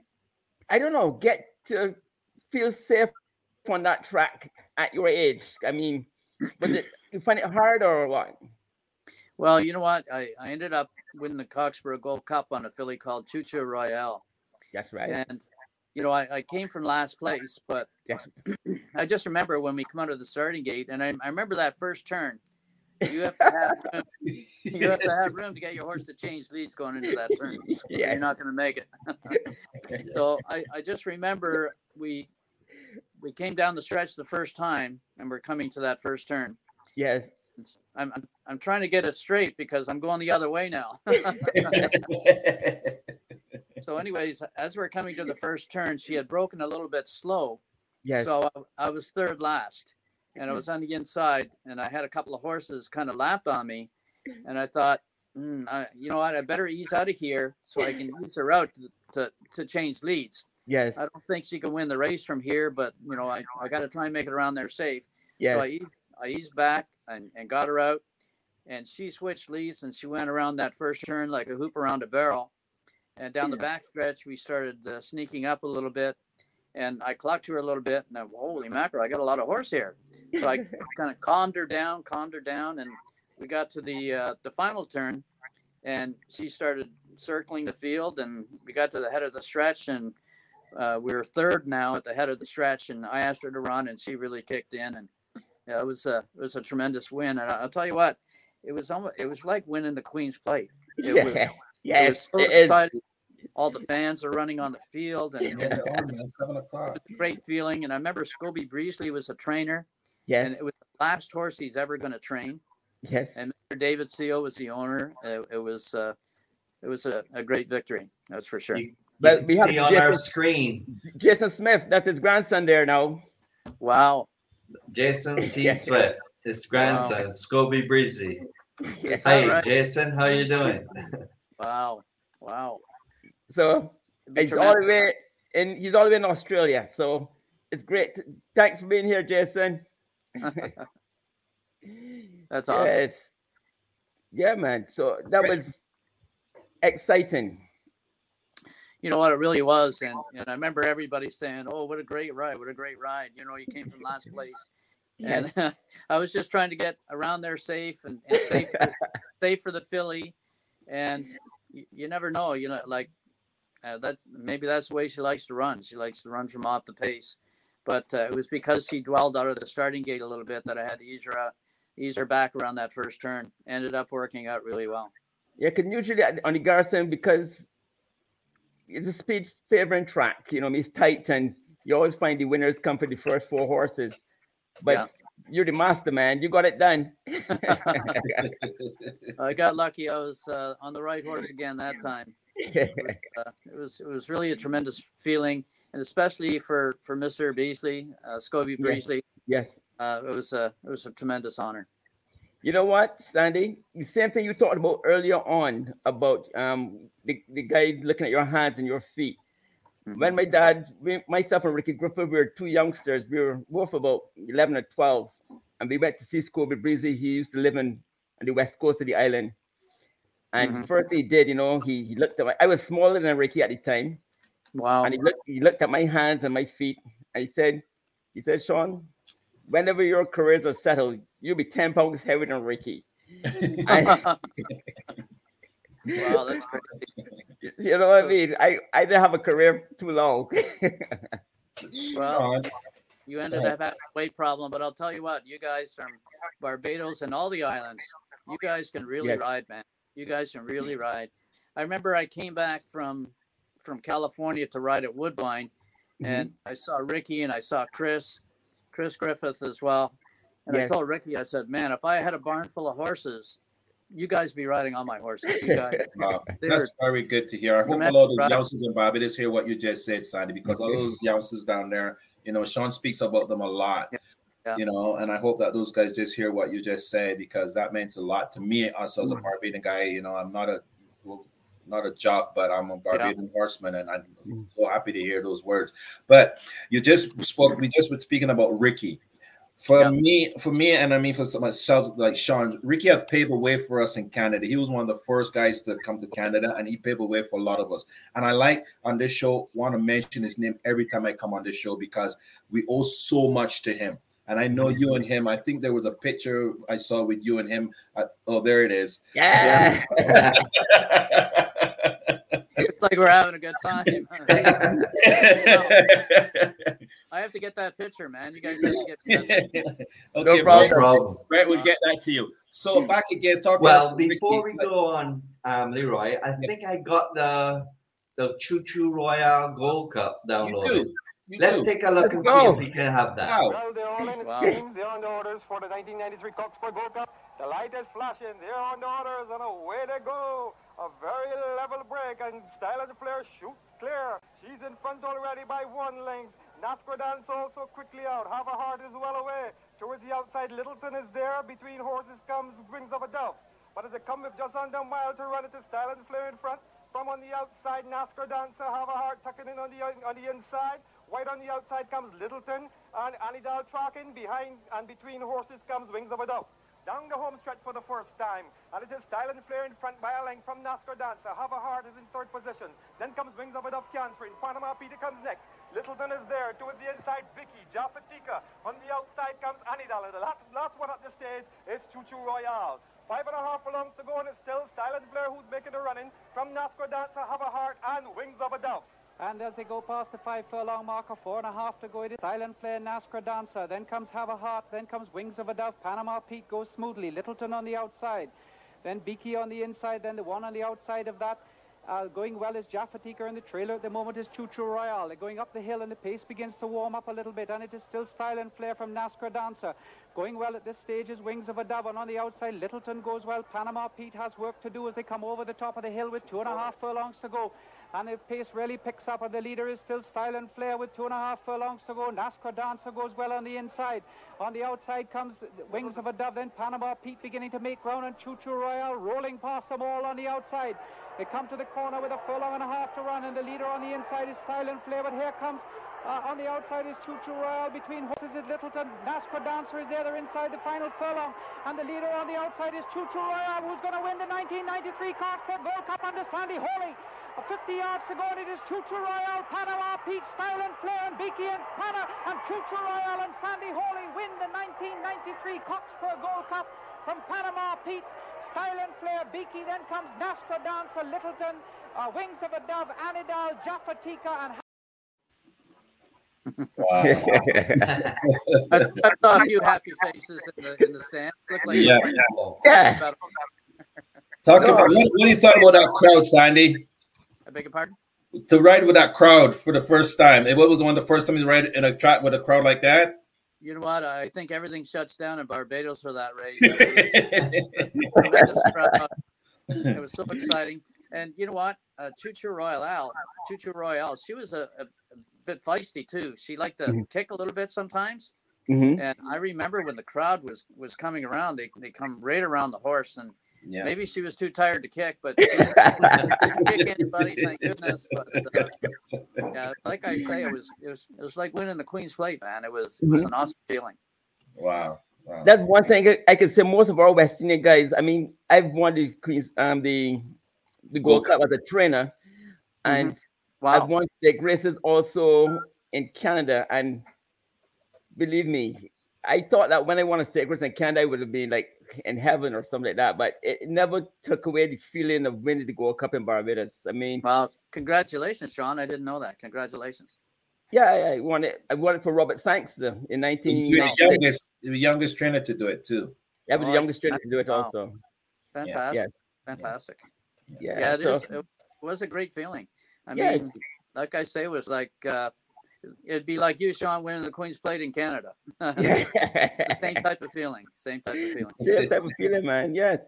I don't know, get to feel safe on that track at your age? I mean, was it you find it hard or what? Well, you know what? I, I ended up winning the Cockspur Gold Cup on a filly called Choo Choo Royale. That's right. And, you know, I, I came from last place, but. I just remember when we come out of the starting gate, and I, I remember that first turn. You have to have room, you have to have room to get your horse to change leads going into that turn. yeah. You're not going to make it. so I, I just remember we we came down the stretch the first time, and we're coming to that first turn. Yes. It's- I'm, I'm I'm trying to get it straight because I'm going the other way now. so, anyways, as we're coming to the first turn, she had broken a little bit slow. Yes. So I, I was third last, and I was on the inside, and I had a couple of horses kind of lapped on me, and I thought, "Hmm, I, you know what, I better ease out of here so I can ease her out to, to, to change leads. yes. I don't think she can win the race from here, but you know, I, I got to try and make it around there safe. Yes. So I eased, I eased back and, and got her out, and she switched leads and she went around that first turn like a hoop around a barrel. And down the back stretch, we started uh, sneaking up a little bit, and I clocked to her a little bit, and I, holy mackerel, I got a lot of horse hair. So I kind of calmed her down, calmed her down, and we got to the uh, the final turn, and she started circling the field, and we got to the head of the stretch, and uh, we were third now at the head of the stretch, and I asked her to run, and she really kicked in, and yeah, it was a it was a tremendous win, and I'll tell you what, it was almost it was like winning the Queen's Plate. It was, yes. it was so exciting. All the fans are running on the field, and, and it Oh, man, seven o'clock. was a great feeling. And I remember Scobie Breasley was a trainer, Yes. and it was the last horse he's ever going to train. yes. And Mr. David Seal was the owner. It, it was uh, it was a, a great victory, that's for sure. You, But you we have see on our Jason- screen Jason Smith, that's his grandson there now. Wow. Jason C. Yeah. Swift, his grandson, Scobie Breasley. Yes. Hey, right? Jason, how you doing? Wow. Wow. So he's all the way in he's all the way in Australia. So it's great. Thanks for being here, Jason. That's awesome. Yes. Yeah, man. So that was exciting. You know what it really was, and, and I remember everybody saying, "Oh, what a great ride! What a great ride!" You know, you came from last place, Yes. and I was just trying to get around there safe and, and safe, for, safe for the filly, and you, you never know. You know, like uh, that. Maybe that's the way she likes to run. She likes to run from off the pace, but uh, it was because she dwelled out of the starting gate a little bit that I had to ease her out, ease her back around that first turn. Ended up working out really well. Yeah, can usually on on the Garrison because it's a speed favoring track. You know, it's tight and you always find the winners come for the first four horses. But Yeah. you're the master, man. You got it done. I got lucky. I was uh, on the right horse again that time. It, was, uh, it was it was really a tremendous feeling, and especially for for Mr. Breasley, uh, Scobie Breasley, Yes. uh, it was a it was a tremendous honor. You know what, Sandy? The same thing you talked about earlier on about um the, the guy looking at your hands and your feet. Mhm. When my dad, we, myself and Ricky Griffith, we were two youngsters. We were both about 11 or 12. And we went to see Scobie Breasley. He used to live in on the west coast of the island. And Mhm. first he did, you know, he, he looked at my, I was smaller than Ricky at the time. Wow. And he looked, he looked at my hands and my feet. And he said, he said, Sean, whenever your careers are settled, you'll be 10 pounds heavier than Ricky. I- wow, that's great. you know what I mean? I, I didn't have a career too long. Well, Sean, you ended up having a weight problem, but I'll tell you what, you guys from Barbados and all the islands, you guys can really Yes. ride, man. You guys can really ride. I remember I came back from from California to ride at Woodbine, mm-hmm. and I saw Ricky and I saw Chris, Chris Griffith as well. And I told Ricky, I said, "Man, if I had a barn full of horses, you guys be riding on my horses. You guys, wow, that's very good to hear. I hope a Tremendous, lot of those right. youngsters in Barbados hear what you just said, Sandy, because all those youngsters down there, you know, Sean speaks about them a lot. Yeah. You know, and I hope that those guys just hear what you just said because that means a lot to me. Also, as a mm-hmm. Barbadian guy, you know, I'm not a well, not a jock, but I'm a Barbadian horseman, and I'm mm. so happy to hear those words. But you just spoke. We just were speaking about Ricky. For Yeah. me, for me, and I mean for myself, like Sean, Ricky have paved the way for us in Canada. He was one of the first guys to come to Canada, and he paved the way for a lot of us. And I like on this show, want to mention his name every time I come on this show because we owe so much to him. And I know you and him. I think there was a picture I saw with you and him. At, oh, there it is. yeah. it's like we're having a good time. I have to get that picture, man. You guys have to get that. okay, problem. Brett, problem. Brett, we'll get that to you. So back again, talk Well, about before Ricky. we go on, um, Leroy, I Yes. think I got the the Choo Choo Royale Gold Cup you downloaded. do. You Let's do. take a look Let's and go. see if we can have that. Wow. Well, they're all in its Wow. teams. They're on the orders for the 1993 Cockspur Gold Cup. The light is flashing. They're on the orders, and away they go. A very level break, and Style and the Flair shoot clear. She's in front already by one length. Nascrodance also quickly out. Have a heart is well away. Towards the outside, Littleton is there. Between horses comes Wings of a Dove. But as they come with just under a mile to run, it is Style and Flair in front. From on the outside, NASCAR Dancer, have a heart tucking in on the on the inside. White on the outside comes Littleton, and Anidal tracking behind and between horses comes Wings of a Dove. Down the home stretch for the first time, and it is Style and Flair in front by a length from NASCAR Dancer. Have heart is in third position. Then comes Wings of a Dove Chancery. Panama Peter comes next. Littleton is there. Towards the inside, Vicky. Japatika. On the outside comes Anidal. And the last, last one at the stage is Choo Choo Royale. Five and a half furlongs to go, and it's still Style and Flair who's making the running. From NASCAR Dancer, Have Heart, and Wings of a Dove. And as they go past the five furlong marker, four and a half to go, it is Silent Flare, NASCAR Dancer. Then comes Have a Heart. Then comes Wings of a Dove. Panama Pete goes smoothly. Littleton on the outside. Then Beaky on the inside. Then the one on the outside of that. Uh, going well is Jaffatika in the trailer at the moment is Choo Choo Royale. They're going up the hill and the pace begins to warm up a little bit and it is still Style and Flare from NASCAR Dancer. Going well at this stage is Wings of a Dove and on the outside Littleton goes well. Panama Pete has work to do as they come over the top of the hill with two and a half furlongs to go. And if pace really picks up, and the leader is still Style and Flair with two and a half furlongs to go. NASCAR Dancer goes well on the inside. On the outside comes Wings of a Dove, then Panama Pete beginning to make ground, and Choo Choo Royale rolling past them all on the outside. They come to the corner with a furlong and a half to run, and the leader on the inside is Style and Flare, but here comes uh, on the outside is Choo Choo Royale. Between horses is Littleton. NASCAR Dancer is there. They're inside the final furlong. And the leader on the outside is Choo Choo Royale, who's going to win the 1993 Cockspur Gold Cup under Sandy Hawley. 50 yards to go, and it is Choo Choo Royale, Panama, Pete, Style and Flair, and Beaky and Panna, and Choo Choo Royale and Sandy Hawley win the 1993 Cockspur Gold Cup from Panama, Pete. Style and Flair, Beaky, then comes NASCAR Dancer, Littleton, uh, Wings of a Dove, Anidal, Jaffatika, and I, I saw a few happy faces in the in the stand. Looked like Yeah. Yeah. About- Talk about what, what do you thought about that crowd, Sandy? I beg your pardon. To ride with that crowd for the first time. It was one of the first time you ride in a track with a crowd like that. You know what? I think everything shuts down in Barbados for that race. It was so exciting. And you know what? Uh, Choo Choo Royale, Choo Choo Royale, she was a, a, a bit feisty too. She liked to Mhm. kick a little bit sometimes. Mhm. And I remember when the crowd was was coming around, they they come right around the horse, and Yeah. maybe she was too tired to kick, but she didn't kick anybody, thank goodness. But uh, yeah, like I say, it was it was it was like winning the Queen's Plate, man. It was it was Mhm. an awesome feeling. Wow. Wow. That's one thing I- I can say. Most of our West Indian guys. I mean, I've won the Queens, um, the the Gold Cup as a trainer, and I've won the races also in Canada. And believe me, I thought that when I won a state race in Canada, I would have been like in heaven or something like that. But it never took away the feeling of winning the Gold Cup in Barbados. I mean, Well, congratulations, Sean. I didn't know that. Congratulations. yeah, I I won it. I won it for Robert Sanks uh, in 19. You're the youngest, the youngest trainer to do it too. I was the Oh, youngest trainer to do it wow. also. Fantastic. Yeah. Fantastic. Yeah, Yeah, it so- is. It was a great feeling. I Yeah, mean, like I say, it was like uh, it'd be like you, Sean, winning the Queen's Plate in Canada. Yeah. Same type of feeling. Same type of feeling. Same type of feeling, man. Yes.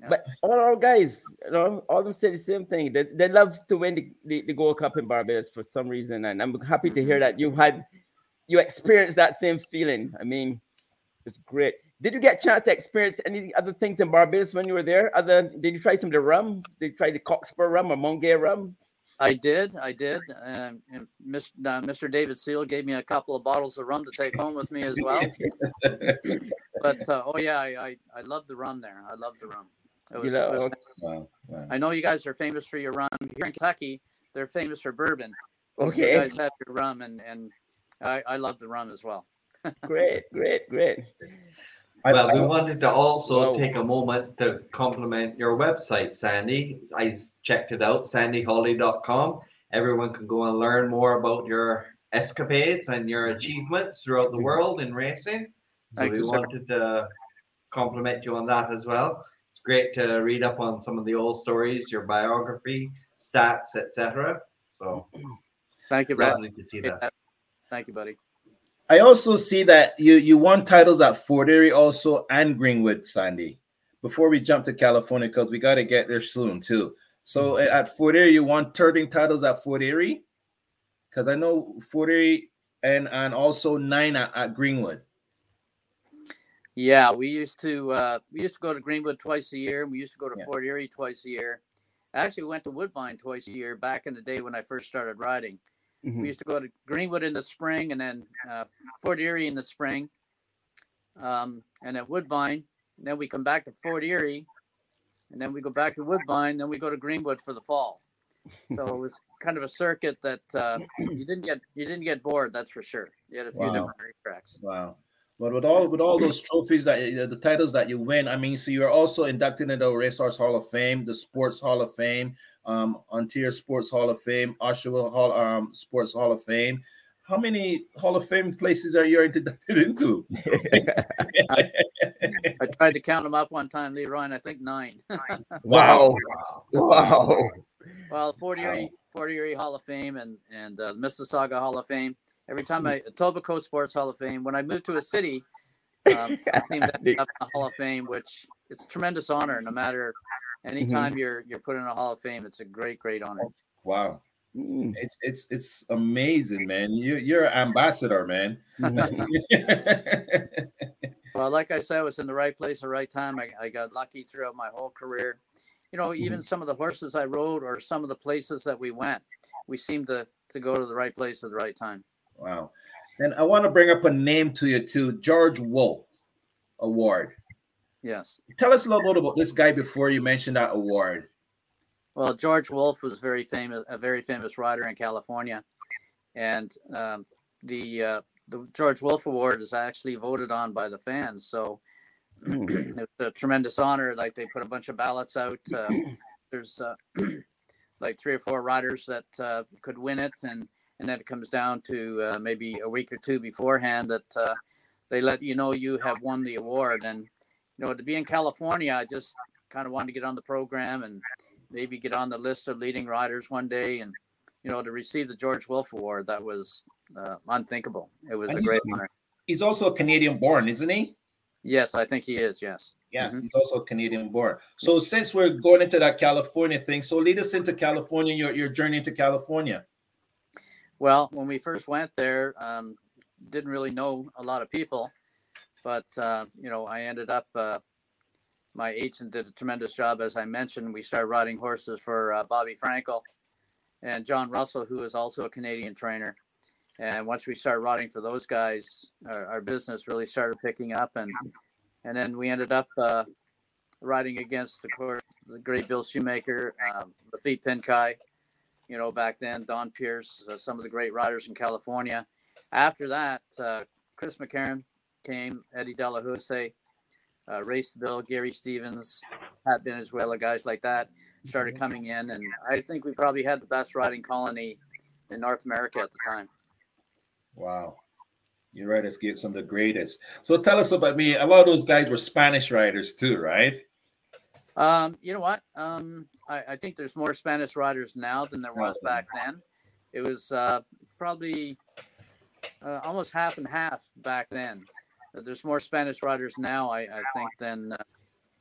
Yeah. But all our guys, you know, all of them say the same thing. They, they love to win the, the, the Gold Cup in Barbados for some reason. And I'm happy to hear mm-hmm. that you had you experienced that same feeling. I mean, it's great. Did you get a chance to experience any other things in Barbados when you were there? Other did you try some of the rum? Did you try the Cockspur rum or Mount Gay rum? I did. I did. Um, and Mr. Uh, Mr. David Seal gave me a couple of bottles of rum to take home with me as well. But uh, oh yeah, I, I I love the rum there. I love the rum. It You know, was- okay. Wow. wow. I know you guys are famous for your rum here in Kentucky. They're famous for bourbon. Okay. You guys have your rum, and and I, I love the rum as well. Great, great, great. I- Well, we I- wanted to also Wow. take a moment to compliment your website, Sandy. I checked it out, sandyhawley.com. Everyone can go and learn more about your escapades and your achievements throughout the world in racing. So Thank we you, sir. wanted to compliment you on that as well. It's great to read up on some of the old stories, your biography, stats, etc. So Thank you, Brad. to see that. Thank you, buddy. I also see that you you won titles at Fort Erie also and Greenwood, Sandy. Before we jump to California, because we got to get there soon too. So at Fort Erie, you won 13 titles at Fort Erie, because I know Fort Erie and and also nine at, at Greenwood. Yeah, we used to uh, we used to go to Greenwood twice a year. We used to go to Yeah. Fort Erie twice a year. Actually, we went to Woodbine twice a year back in the day when I first started riding. Mhm. We used to go to Greenwood in the spring and then uh, Fort Erie in the spring, um, and then Woodbine. And then we come back to Fort Erie, and then we go back to Woodbine. Then we go to Greenwood for the fall. So it was kind of a circuit that uh, you didn't get you didn't get bored. That's for sure. You had a few Wow. different tracks. Wow. But with all with all those trophies that the titles that you win, I mean, so you're also inducted into the Racehorse Hall of Fame, the Sports Hall of Fame, um, Ontario Sports Hall of Fame, Oshawa Hall um, Sports Hall of Fame. How many Hall of Fame places are you inducted into? I tried to count them up one time, Leroy, and I think nine. Wow. Wow. Well, Fort Erie, Fort Erie Hall of Fame and and uh, Mississauga Hall of Fame. Every time I Etobicoke Sports Hall of Fame. When I moved to a city, um, I named that up in the Hall of Fame, which it's a tremendous honor. No matter Mm-hmm. anytime you're you're put in a Hall of Fame, it's a great great honor. Oh, wow. Mm. It's it's it's amazing, man. You you're an ambassador, man. Mm-hmm. Well, like I said, I was in the right place at the right time. I, I got lucky throughout my whole career. You know, even mm-hmm. some of the horses I rode or some of the places that we went, we seemed to to go to the right place at the right time. wow. And I want to bring up a name to you too, George Woolf Award. Yes. Tell us a little bit about this guy before you mention that award. Well, George Woolf was very famous, a very famous rider in California, and um, the uh, the George Woolf Award is actually voted on by the fans. So it's a tremendous honor. Like they put a bunch of ballots out. Uh, there's uh, like three or four riders that uh, could win it, and and then it comes down to uh, maybe a week or two beforehand that uh, they let you know you have won the award. And you know, to be in California, I just kind of wanted to get on the program and maybe get on the list of leading riders one day and you know to receive the george woolf award that was uh, unthinkable it was And a great honor He's also a Canadian born, isn't he? yes i think he is yes Yes, Mhm. he's also Canadian born. So since we're going into that California thing, so lead us into California, your, your journey to California. Well, when we first went there, um, didn't really know a lot of people, but uh, you know, I ended up. Uh, my agent did a tremendous job, as I mentioned. We started riding horses for uh, Bobby Frankel and John Russell, who is also a Canadian trainer. And once we started riding for those guys, our, our business really started picking up, and and then we ended up uh, riding against, of course, the great Bill Shoemaker, um, Laffit Pincay, you know, back then, Don Pierce, uh, some of the great riders in California. After that, uh, Chris McCarron came, Eddie Delahoussaye, uh, Ray Sibille, Gary Stevens, Pat Valenzuela, guys like that started coming in. And I think we probably had the best riding colony in North America at the time. Wow. You're right. Let's get some of the greatest. So tell us about me. A lot of those guys were Spanish riders too, right? Um, you know what? Um, I, I think there's more Spanish riders now than there was back then. It was uh, probably uh, almost half and half back then. There's more Spanish riders now, I, I think, than uh,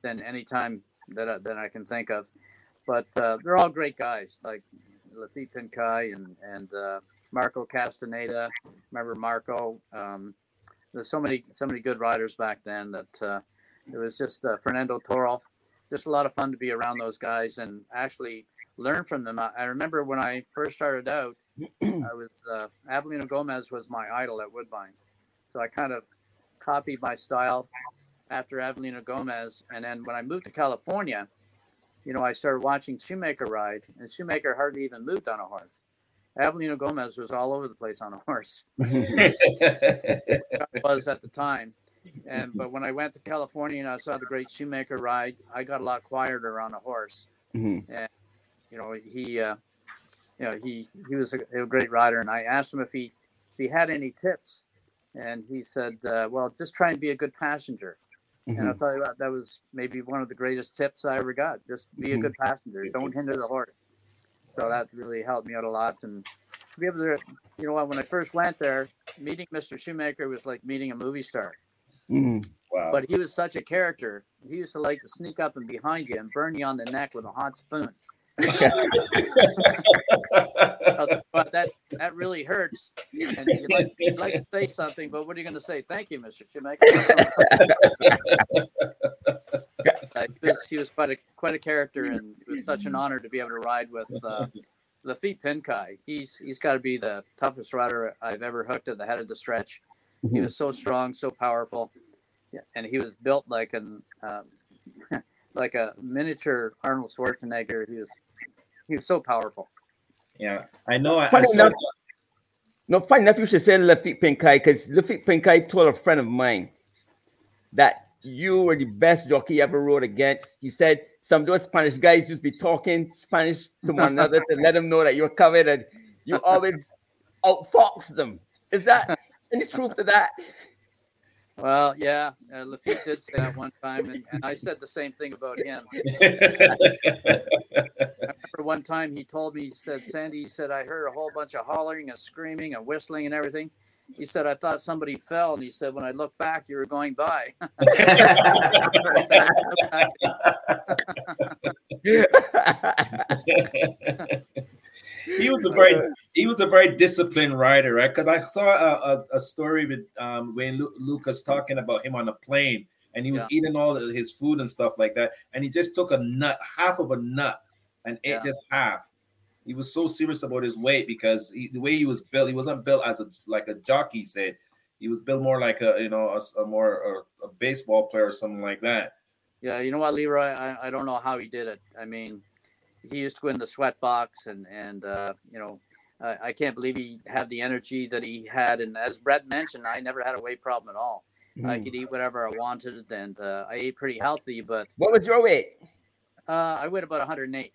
than any time that I, that I can think of. But uh, they're all great guys, like Laffit Pincay and and uh, Marco Castaneda. Remember Marco? Um, there's so many so many good riders back then that uh, it was just uh, Fernando Toro. Just a lot of fun to be around those guys and actually learn from them. I, I remember when I first started out, I was uh, Avelino Gomez was my idol at Woodbine, so I kind of copied my style after Avelino Gomez. And then when I moved to California, you know, I started watching Shoemaker ride, and Shoemaker hardly even moved on a horse. Avelino Gomez was all over the place on a horse. was at the time. And but when I went to California and I saw the great Shoemaker ride, I got a lot quieter on a horse. Mhm. And you know, he uh, you know, he he was a, a great rider and I asked him if he if he had any tips. And he said, uh, well, just try and be a good passenger. And I'll tell you what, that was maybe one of the greatest tips I ever got. Just be a Mhm. good passenger. Don't hinder the horse. So that really helped me out a lot. And to be able to, you know what, when I first went there, meeting Mr. Shoemaker was like meeting a movie star. Mhm. Wow. But he was such a character. He used to like to sneak up and behind you and burn you on the neck with a hot spoon. I'll tell you what, that that really hurts. And you'd like, you'd like to say something, but what are you going to say? Thank you, Mr. Shoemaker. Uh, he was he was quite a quite a character, and it was such an honor to be able to ride with uh, Laffit Pincay. He's he's got to be the toughest rider I've ever hooked at the head of the stretch. He was so strong, so powerful, yeah, and he was built like an um, like a miniature Arnold Schwarzenegger. He was he was so powerful. yeah, I know. I, I Funny saw, enough, no, funny enough, you should say Laffit Pincay because Laffit Pincay told a friend of mine that you were the best jockey he ever rode against. He said some of those Spanish guys used to be talking Spanish to one another to let them know that you're covered and you always outfox them. Is that any truth to that? Well, yeah, uh, Laffit did say that one time, and, and I said the same thing about him. I remember one time he told me, he said, Sandy, he said, I heard a whole bunch of hollering and screaming and whistling and everything. He said, I thought somebody fell. And he said, when I looked back, you were going by. he was a very he was a very disciplined rider, right? Because I saw a, a, a story with um, Wayne Lu- Lucas talking about him on a plane, and he was Yeah. eating all his food and stuff like that, and he just took a nut, half of a nut, and ate Yeah. just half. He was so serious about his weight because he, the way he was built, he wasn't built as a like a jockey. He said he was built more like a you know a more a, a baseball player or something like that. Yeah, you know what, Leroy? I, I don't know how he did it. I mean, he used to go in the sweat box, and and uh, you know, I, I can't believe he had the energy that he had. And as Brett mentioned, I never had a weight problem at all. I Mhm. could eat whatever I wanted, and uh, I ate pretty healthy. But What was your weight? uh, I weighed about 108.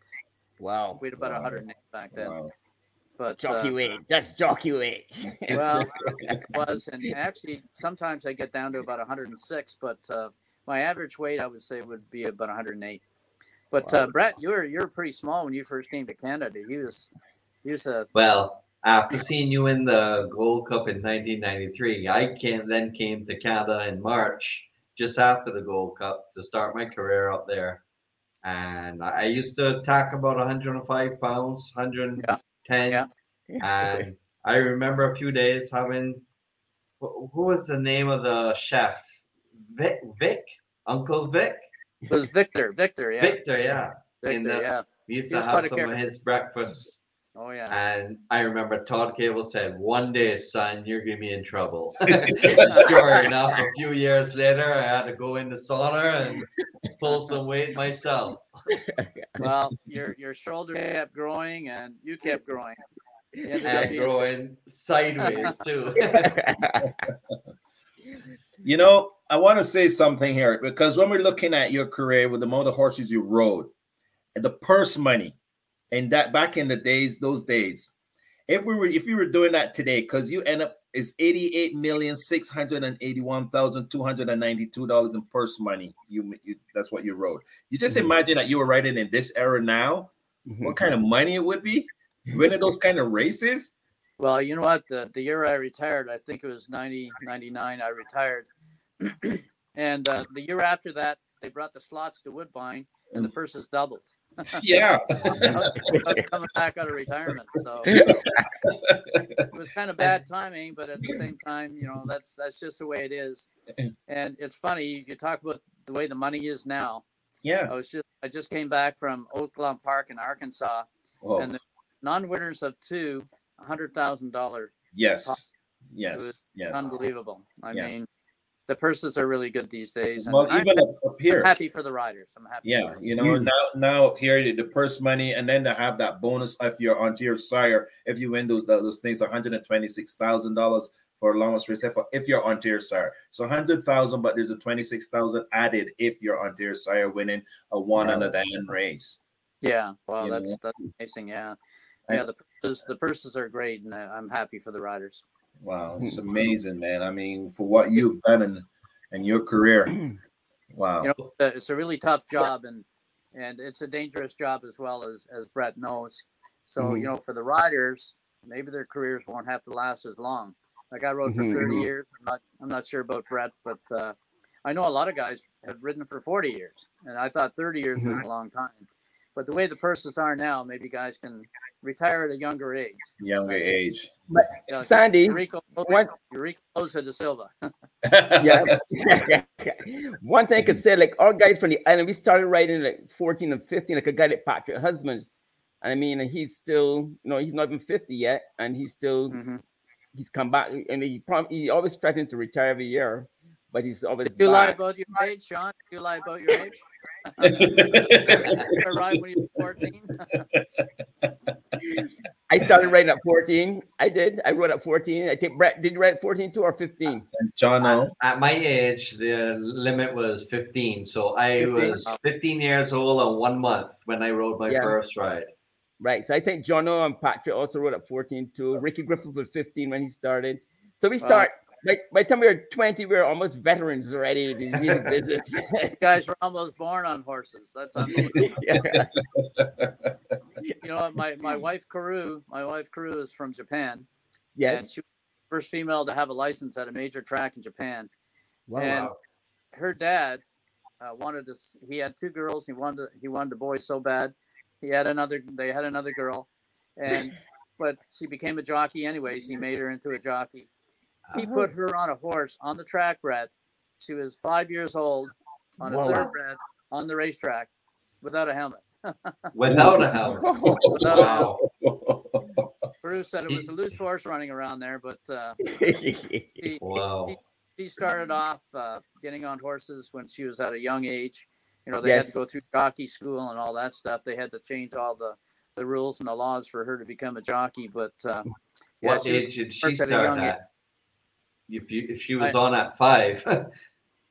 Wow. I Weighed about Wow. 108 back then. Wow. But Jockey uh, weight. That's jockey weight. well, it was, and actually sometimes I get down to about 106, but uh, my average weight I would say would be about 108. But uh, Brett, you were you were pretty small when you first came to Canada. He was he was a Well, after seeing you in the Gold Cup in 1993, I came then came to Canada in March, just after the Gold Cup to start my career up there. And I used to attack about 105 pounds, 110. Yeah. Yeah. And I remember a few days having, who who was the name of the chef? Vic, Vic, Uncle Vic, It was Victor. Victor, yeah. Victor, yeah. Victor, the- yeah. We used He to was have quite a some of his breakfasts. Oh yeah. And I remember Todd Cable said, "One day, son, you're gonna be in trouble." sure enough, a few years later, I had to go in the sauna and pull some weight myself. Well, your your shoulder kept growing and you kept growing. You And growing sideways too. You know, I want to say something here because when we're looking at your career with the amount of horses you rode and the purse money, and that back in the days, those days, if we were if you were doing that today, because you end up is eighty eight million six hundred and eighty one thousand two hundred and ninety two dollars in purse money. You, you that's what you rode. You just Mhm. imagine that you were riding in this era now. What kind of money it would be winning those kind of races? Well, you know what? The the year I retired, I think it was 90, 99, I retired. and uh, the year after that, they brought the slots to Woodbine and the purses doubled. Yeah. Coming back out of retirement. So it was kind of bad timing, but at the same time, you know, that's that's just the way it is. And it's funny, you, talk about the way the money is now. Yeah. I was just I just came back from Oaklawn Park in Arkansas Oh, and the non-winners of two, hundred thousand dollar. yes. Yes. Yes. Unbelievable. I Yeah. mean, the purses are really good these days. Well, I'm, even up- up here. I'm happy for the riders. I'm happy. Yeah, you know, now now here the purse money, and then to have that bonus if you're onto your sire, if you win those those things, one hundred and twenty six thousand dollars for allowance race if, if you're onto your sire. So hundred thousand, but there's a twenty six thousand added if you're onto your sire winning a one Wow. under the end race. Yeah. Well, You that's know? that's amazing. Yeah. Yeah. The purses, the purses are great, and I'm happy for the riders. Wow, it's amazing, man. I mean, for what you've done in in your career, wow. You know, uh, it's a really tough job, and and it's a dangerous job as well as as Brett knows. So Mhm. you know, for the riders, maybe their careers won't have to last as long. Like I rode for Mhm, 30 mhm. years. I'm not I'm not sure about Brett, but uh, I know a lot of guys have ridden for 40 years, and I thought 30 years was Mhm. a long time. But the way the purses are now, maybe guys can retire at a younger age. Younger age. Yeah, Sandy, Eurico, one- Eurico Rosa de Silva. yeah. One thing I could say, like our guys from the island, we started riding like 14 and 15, like a guy like Patrick Husbands. I mean, he's still, you know, he's not even 50 yet, and he's still, Mhm. he's come back, and he prom- he always threatened to retire every year, but he's always Did you lie about your age, Sean? Did you lie about your age? You ride when you were 14? I started riding at 14. I did. I rode at 14. I think Brett did you ride at 14 too or 15? John, At, at my age, the limit was 15. So I 15? was 15 years old and one month when I rode my Yeah. first ride. Right. So I think Jono and Patrick also rode at 14 too. Ricky Griffith was 15 when he started. So we Wow. Start by, by the time we were 20, we were almost veterans already in the business. Guys were almost born on horses. That's unbelievable. yeah. you know what? My, my wife, Karu, my wife, Karu, is from Japan. And she was the first female to have a license at a major track in Japan. Wow. and her dad uh, wanted to. He had two girls. He wanted. He wanted a boy so bad. He had another. They had another girl, and but she became a jockey anyways. He made her into a jockey. He Uh-huh. put her on a horse on the track, Brett. She was five years old on a Wow. thoroughbred on the racetrack without a helmet. Without a helmet. Without a Wow. helmet. Bruce said it was a loose horse running around there, but uh, he, Wow. she started off uh, getting on horses when she was at a young age. You know, they had to go through jockey school and all that stuff. They had to change all the, the rules and the laws for her to become a jockey. But uh, yeah, What she was age did she first at a start young age. at? If, you, if she was I- on at five,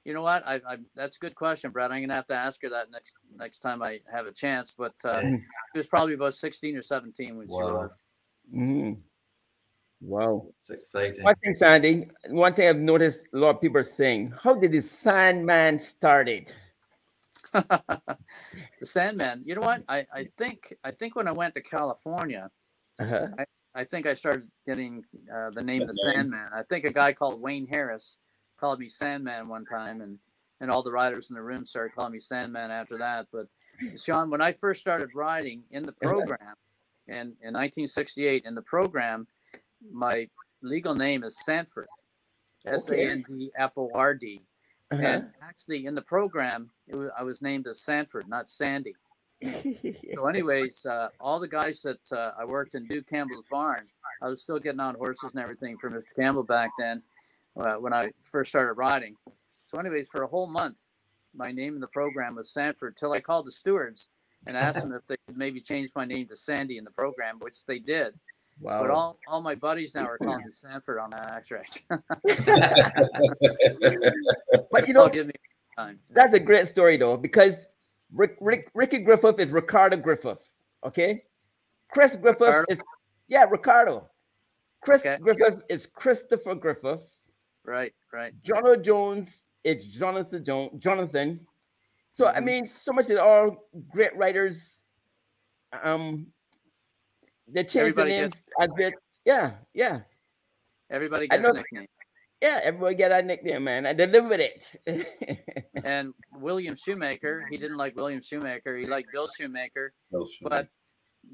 You know what? I, I that's a good question, Brad. I'm gonna have to ask her that next next time I have a chance. But uh, she was probably about 16 or 17 when she Wow. rode. Mhm. Wow. it's exciting. One thing, Sandy, one thing I've noticed a lot of people are saying, how did the Sandman started? the Sandman. You know what? I, I think I think when I went to California, Uh-huh. I think I started getting uh, the name The name. Sandman. I think a guy called Wayne Harris called me Sandman one time, and and all the riders in the room started calling me Sandman after that. But Sean, when I first started riding in the program, and in 1968 in the program, my legal name is Sanford, S A N D F O R D. Uh-huh. And actually, in the program, it was, I was named as Sanford, not Sandy. So, anyways, uh, all the guys that uh, I worked in Duke Campbell's barn, I was still getting on horses and everything for Mr. Campbell back then uh, when I first started riding. So, anyways, for a whole month, my name in the program was Sanford till I called the stewards and asked them if they could maybe change my name to Sandy in the program, which they did. wow. But all, all my buddies now are calling me Sanford on that extract. but you know, give me time. that's a great story though, because Rick, Rick, Ricky Griffith is Ricardo Griffith. Okay, Chris Griffith Ricardo? is yeah Ricardo. Chris Okay. Griffith is Christopher Griffith. Right, right. Jonathan Jones is Jonathan Jones. Jonathan. So I Mhm. mean, so much of all great writers. Um, they changed Everybody the names gets- a bit. Yeah, yeah, Everybody gets know- a nickname. Yeah. Everybody get a nickname, man. I deliver with it. And William Shoemaker, he didn't like William Shoemaker. He liked Bill Shoemaker. But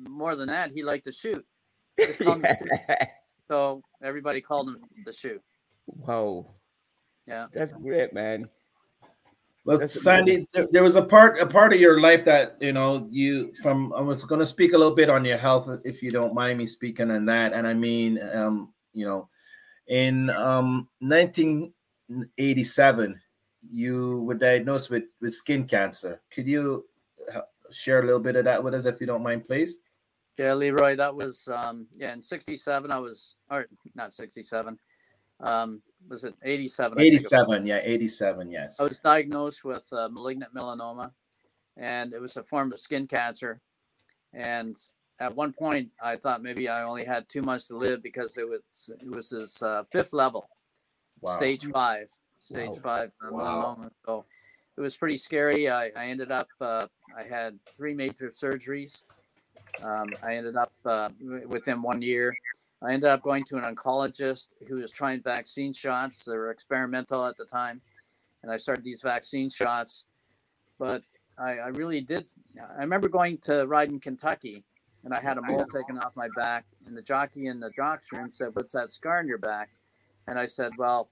more than that, he liked to shoot. Just call him the Shoe. So everybody called him the shoe. Whoa. Yeah. that's great, man. Well, That's Sandy, there, there was a part a part of your life that you know you from. I was going to speak a little bit on your health, if you don't mind me speaking on that. And I mean, um, you know, in um 1987, you were diagnosed with with skin cancer. Could you uh, share a little bit of that with us, if you don't mind, please? Yeah, Leroy, that was um yeah, in sixty seven I was or not sixty seven. Um was it eighty seven? 87, yeah, 87, yes. I was diagnosed with uh, malignant melanoma, and it was a form of skin cancer. And at one point, I thought maybe I only had two months to live because it was it was his uh, fifth level, Wow. stage five, stage Wow. five uh, Wow. melanoma. So it was pretty scary. I, I ended up uh, I had three major surgeries. Um, I ended up uh, within one year. I ended up going to an oncologist who was trying vaccine shots. They were experimental at the time, and I started these vaccine shots. But I, I really did. I remember going to ride in Kentucky, and I had a mole taken off my back, and the jockey in the jocks room said, "What's that scar on your back?" And I said, "Well,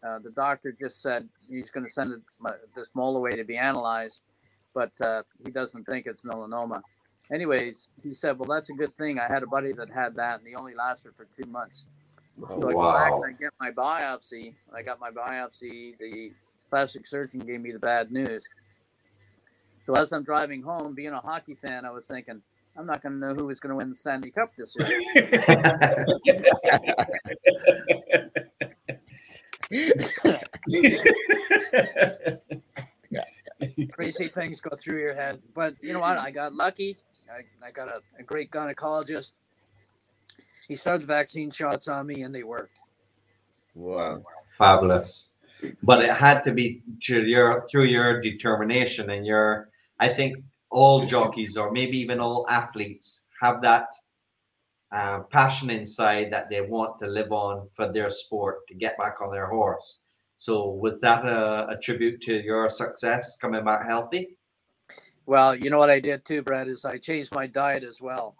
uh, the doctor just said he's going to send this mole away to be analyzed, but uh, he doesn't think it's melanoma." Anyways, he said, "Well, that's a good thing. I had a buddy that had that, and he only lasted for two months." So I go back Wow. and I get my biopsy. I got my biopsy. The plastic surgeon gave me the bad news. So as I'm driving home, being a hockey fan, I was thinking, I'm not going to know who is going to win the Stanley Cup this year. Crazy things go through your head. But you know what? I got lucky. I, I got a, a great gynecologist. He started the vaccine shots on me and they worked. wow. Fabulous. But it had to be through your through your determination and your I think all jockeys or maybe even all athletes have that uh, passion inside that they want to live on for their sport to get back on their horse. So was that a, a tribute to your success coming back healthy? Well, you know what I did too, Brad, is I changed my diet as well.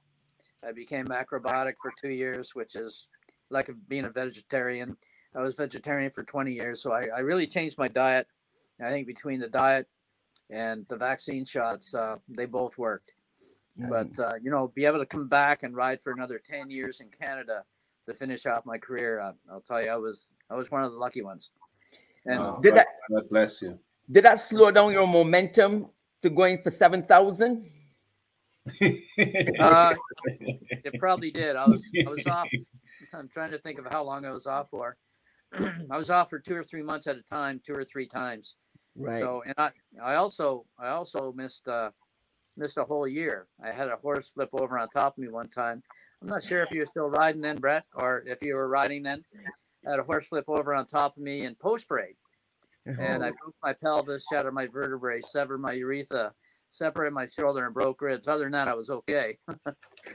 I became macrobiotic for two years, which is like being a vegetarian. I was vegetarian for 20 years, so I, I really changed my diet. I think between the diet and the vaccine shots, uh, they both worked. But uh, you know, be able to come back and ride for another 10 years in Canada to finish off my career, uh, I'll tell you, I was I was one of the lucky ones. And Wow. Did God, that God bless you. did that slow down your momentum to going for seven thousand? Uh, it probably did. I was I was off. I'm trying to think of how long I was off for. I was off for two or three months at a time, two or three times. Right. So and I I also I also missed uh missed a whole year. I had a horse flip over on top of me one time. I'm not sure if you were still riding then, Brett, or if you were riding then. I had a horse flip over on top of me in post break and I broke my pelvis, shattered my vertebrae, severed my urethra, separated my shoulder, and broke ribs. Other than that, I was okay.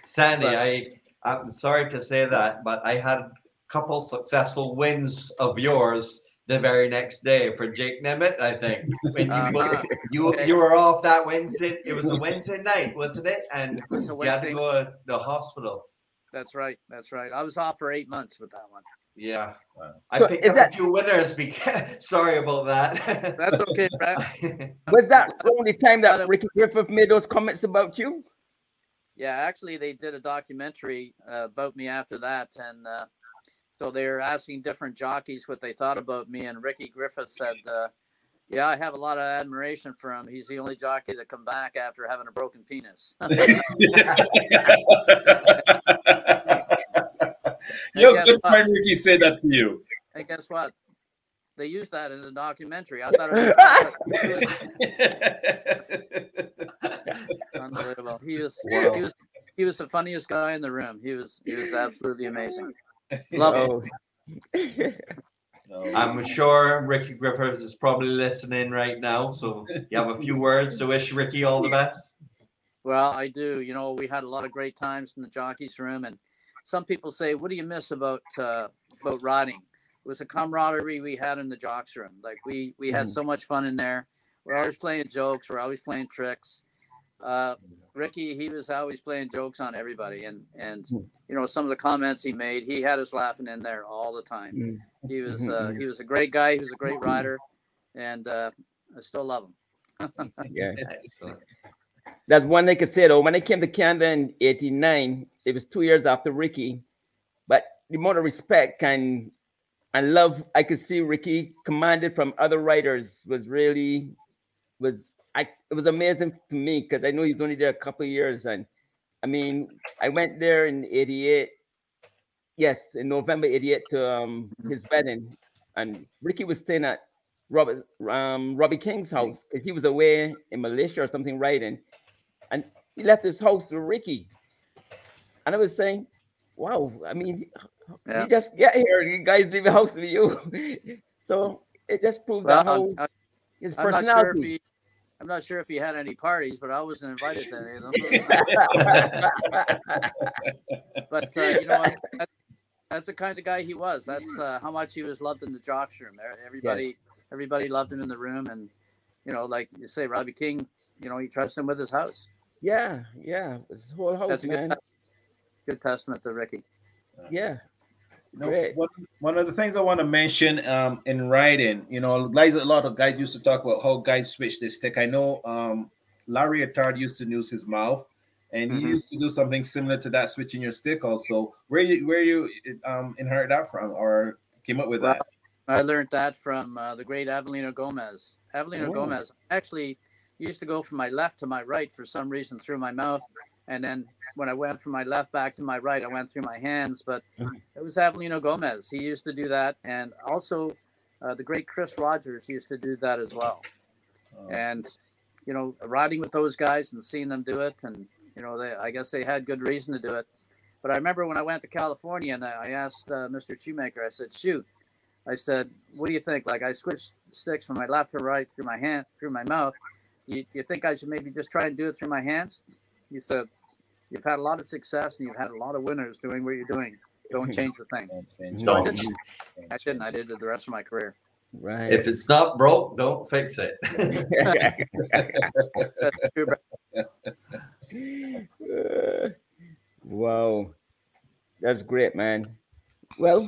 Sandy, But- I I'm sorry to say that, but I had a couple successful wins of yours the very next day for Jake Nemeth, I think. When you, Uh-huh. you you were off that Wednesday. It was a Wednesday night, wasn't it? And was a you had to go to the hospital. That's right. That's right. I was off for eight months with that one. Yeah. Wow. I So picked is up that- a few winners. Because sorry about that. That's okay, Brad. Was that the only time that it- Ricky Griffith made those comments about you? Yeah, actually, they did a documentary uh, about me after that, and uh, so they were asking different jockeys what they thought about me, and Ricky Griffith said, uh, "Yeah, I have a lot of admiration for him. He's the only jockey that come back after having a broken penis." Your guess good friend Ricky said that to you. and guess what? They used that in the documentary. I thought it was unbelievable. He was, Wow. he was, he was the funniest guy in the room. He was, he was absolutely amazing. Love him. Oh. No. I'm sure Ricky Griffiths is probably listening right now. So you have a few words to wish Ricky all the best. Well, I do. You know, we had a lot of great times in the jockeys room, and some people say, "What do you miss about uh, about riding?" It was a camaraderie we had in the jocks room. Like we we had Mhm. so much fun in there. We're always playing jokes. We're always playing tricks. Uh, Ricky, he was always playing jokes on everybody, and and Mhm. you know some of the comments he made, he had us laughing in there all the time. Mm. He was Mhm, uh, mhm. he was a great guy. He was a great rider, and uh, I still love him. yeah. Excellent. That's one thing I could say though. When I came to Canada in '89, it was two years after Ricky, but the amount of respect and and love I could see Ricky commanded from other writers was really was I it was amazing to me because I know he's only there a couple of years and I mean I went there in '88, yes, in November '88 to um his wedding, and Ricky was staying at Robert um Robbie King's house because he was away in Malaysia or something writing, and he left his house with Ricky, and I was saying, wow, I mean, Yeah. you just get here, and you guys leave the house with you, so it just proves Well, that how I'm, his I'm not sure if personality. I'm not sure if he had any parties, but I wasn't invited to any of them. but uh, you know what? That, that's the kind of guy he was. That's uh, how much he was loved in the jocks room. Everybody, everybody loved him in the room, and you know, like you say, Robbie King. You know, he trusts him with his house. yeah, yeah, his whole house, That's a man. good, good testament to Ricky. Yeah, You know, one, one of the things I want to mention um, in writing, you know, guys, a lot of guys used to talk about how guys switch their stick. I know um, Larry Attard used to use his mouth, and he Mhm. used to do something similar to that, switching your stick. Also, where you where you um, inherit that from, or came up with Well, that? I learned that from uh, the great Avelino Gomez. Avelino Oh. Gomez actually used to go from my left to my right for some reason through my mouth, and then when I went from my left back to my right, I went through my hands. But Mhm. it was Avelino Gomez. He used to do that, and also uh, the great Chris Rogers used to do that as well. Uh, And you know, riding with those guys and seeing them do it, and you know, they I guess they had good reason to do it. But I remember when I went to California and I I asked uh, Mr. Shoemaker, I said, "Shoot." I said, "What do you think? Like I switched sticks from my left to right through my hand, through my mouth. You, you think I should maybe just try and do it through my hands?" He said, "You've had a lot of success and you've had a lot of winners doing what you're doing. Don't change the thing." don't change No. I didn't. I didn't. I did it the rest of my career. right. If it's not broke, don't fix it. That's true, Brad. Uh, wow, that's great, man. Well,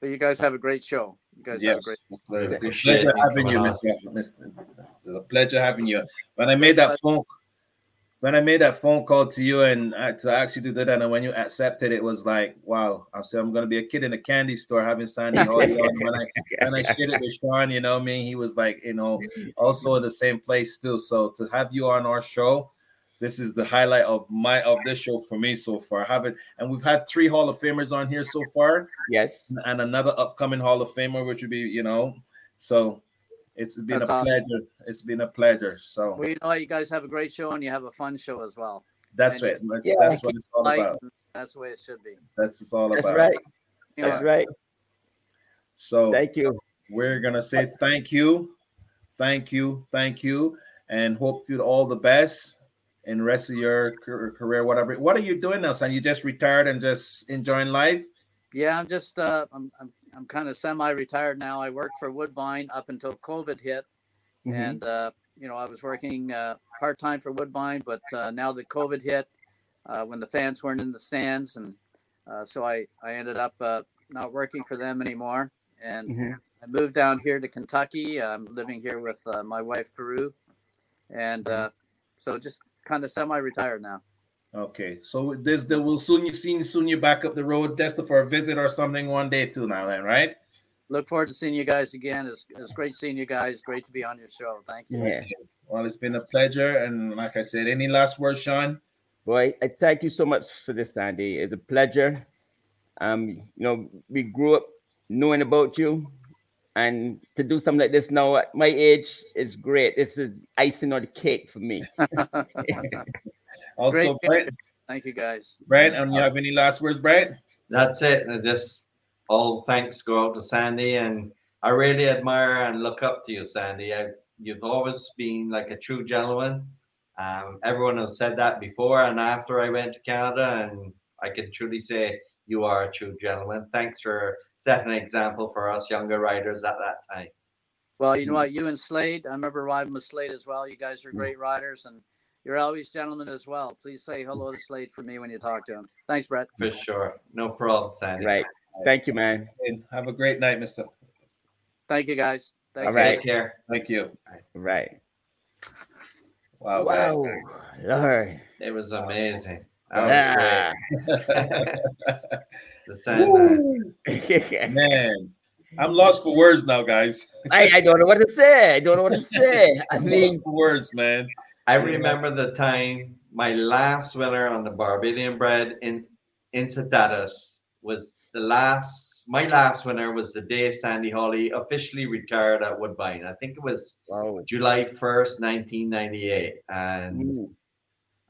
But you guys have a great show. You guys have a great. Well, It's a pleasure having you, Mr. Mr. It's a pleasure having you. When I made that phone, when I made that phone call to you and uh, to ask you to do that, and when you accepted, it was like, wow! I said I'm gonna be a kid in a candy store having Sandy Hawley on. When I when I shared it with Sean, you know, what I mean, he was like, you know, also in the same place too. So to have you on our show, this is the highlight of my of this show for me so far. Having and we've had three Hall of Famers on here so far yes, and another upcoming Hall of Famer, which would be, you know, so it's been That's a awesome. pleasure. It's been a pleasure. So Well, you know, you guys have a great show and you have a fun show as well. that's and it. That's, Yeah. that's what it's all Like, about. that's the way it should be. That's what it's all about. that's about. right. You know, That's right. So Thank you. we're gonna say thank you, thank you, thank you, and hope you all the best in the rest of your career. Whatever. What are you doing now, son? You just retired and just enjoying life? Yeah, I'm just uh, I'm, I'm I'm kind of semi-retired now. I worked for Woodbine up until COVID hit, Mhm. and uh, you know I was working uh, part time for Woodbine, but uh, now that COVID hit, uh, when the fans weren't in the stands, and uh, so I I ended up uh, not working for them anymore, and Mhm. I moved down here to Kentucky. I'm living here with uh, my wife Peru, and uh, so just kind of semi-retired now. Okay, so this the we'll soon you see soon you back up the road, Desta, for a visit or something one day too now, then, right? Look forward to seeing you guys again. It's, it's great seeing you guys. Great to be on your show. Thank you. Yeah. Well, it's been a pleasure, and like I said, any last words, Sean? Boy, I thank you so much for this, Sandy. It's a pleasure. Um, you know, we grew up knowing about you, and to do something like this now at my age is great. This is icing on the cake for me. Also, Great. Brett, Thank you guys. Brett, and you have any last words, Brett? That's it. And just all thanks go out to Sandy, and I really admire and look up to you, Sandy. I, you've always been like a true gentleman. Um, everyone has said that before and after I went to Canada, and I can truly say you are a true gentleman. Thanks for setting an example for us younger riders at that time. Well, you know what? You and Slade, I remember riding with Slade as well. You guys are great riders, and you're always gentlemen as well. Please say hello to Slade for me when you talk to him. Thanks, Brett. For sure. No problem, Sandy. Right. Thank you, man. Have a great night, Mister. Thank you, guys. Thank All you. right. Take care. Thank you. Right. Wow, Wow. guys. Lord. It was amazing. That was Yeah. great. The Sandman. Man, I'm lost for words now, guys. I, I don't know what to say. I don't know what to say. I I'm mean, lost for words, man. I remember the time my last winner on the Barbadian bread in in Sedatus was the last my last winner was the day Sandy Hawley officially retired at Woodbine. I think it was wow. July 1st, 1998. And Mm.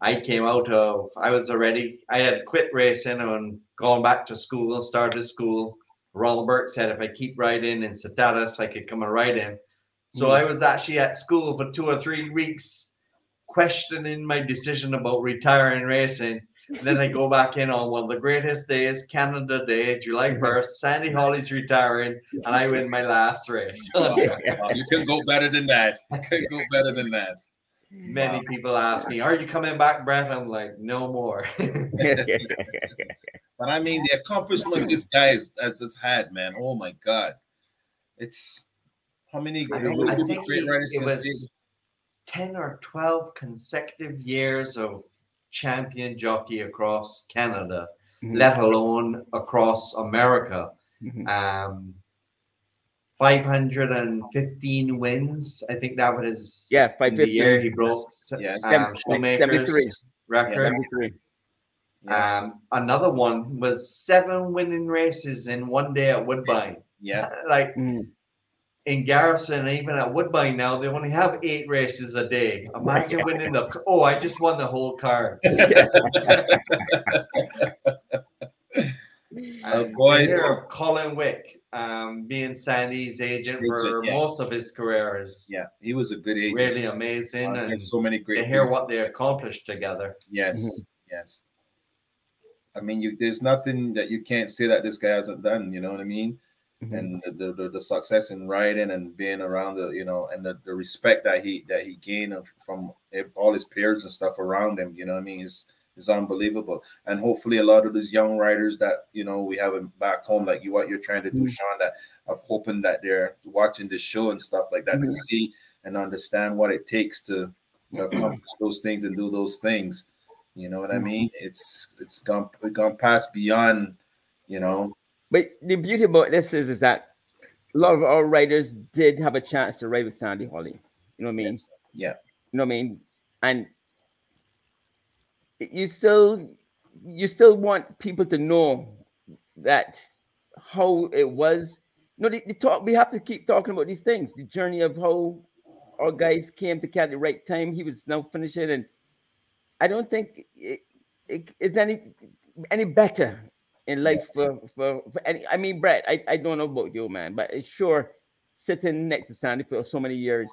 I came out of I was already I had quit racing and gone back to school, started school. Rolbert said if I keep riding in Sedatus, I could come and ride him. So Mm. I was actually at school for two or three weeks questioning my decision about retiring racing. And then I go back in on one of the greatest days, Canada Day, July 1st. Sandy Hawley's retiring, and I win my last race. Oh, wow, you can go better than that. You can go better than that. Many people ask me, Are you coming back, Brett? I'm like, No more. But I mean, the accomplishment this guy has, has just had, man. Oh my God, it's how many, I think, I think great he- riders it can see? Was 10 or 12 consecutive years of champion jockey across Canada, Mhm. let alone across America. Mhm. Um, 515 wins. I think that was his Yeah, in the year he broke Yes. um, Seven- Shoemaker's 73. record. 73. Yeah, Um, another one was seven winning races in one day at Woodbine. yeah. Like Mm. In Garrison, even at Woodbine now, they only have eight races a day. Imagine winning the. Oh, I just won the whole card. Uh, boys. to Colin Wick um, being Sandy's agent for Agent, yeah. most of his career is yeah, he was a good agent. really amazing. Uh, And so many great. to hear what they accomplished together. Yes, Mhm. yes. I mean, you there's nothing that you can't say that this guy hasn't done. You know what I mean? Mhm. And the, the the success in writing and being around the you know and the, the respect that he that he gained from all his peers and stuff around him. You know what I mean? Is is unbelievable. And hopefully, a lot of those young writers that you know we have back home, like you what you're trying to do, Mhm. Sean, that of hoping that they're watching this show and stuff like that to Mhm. see and understand what it takes to accomplish those things and do those things. You know what I Mhm. mean? It's it's gone it's gone past beyond, you know. But the beauty about this is, is that a lot of our writers did have a chance to write with Sandy Hawley. You know what I mean? Yeah. You know what I mean? And you still you still want people to know that how it was. No, the, the talk we have to keep talking about these things. The journey of how our guys came to catch the right time. He was now finishing, and I don't think it, it, it's any any better in life for, for, for any. I mean, Brett, I, I don't know about you, man, but it's sure sitting next to Sandy for so many years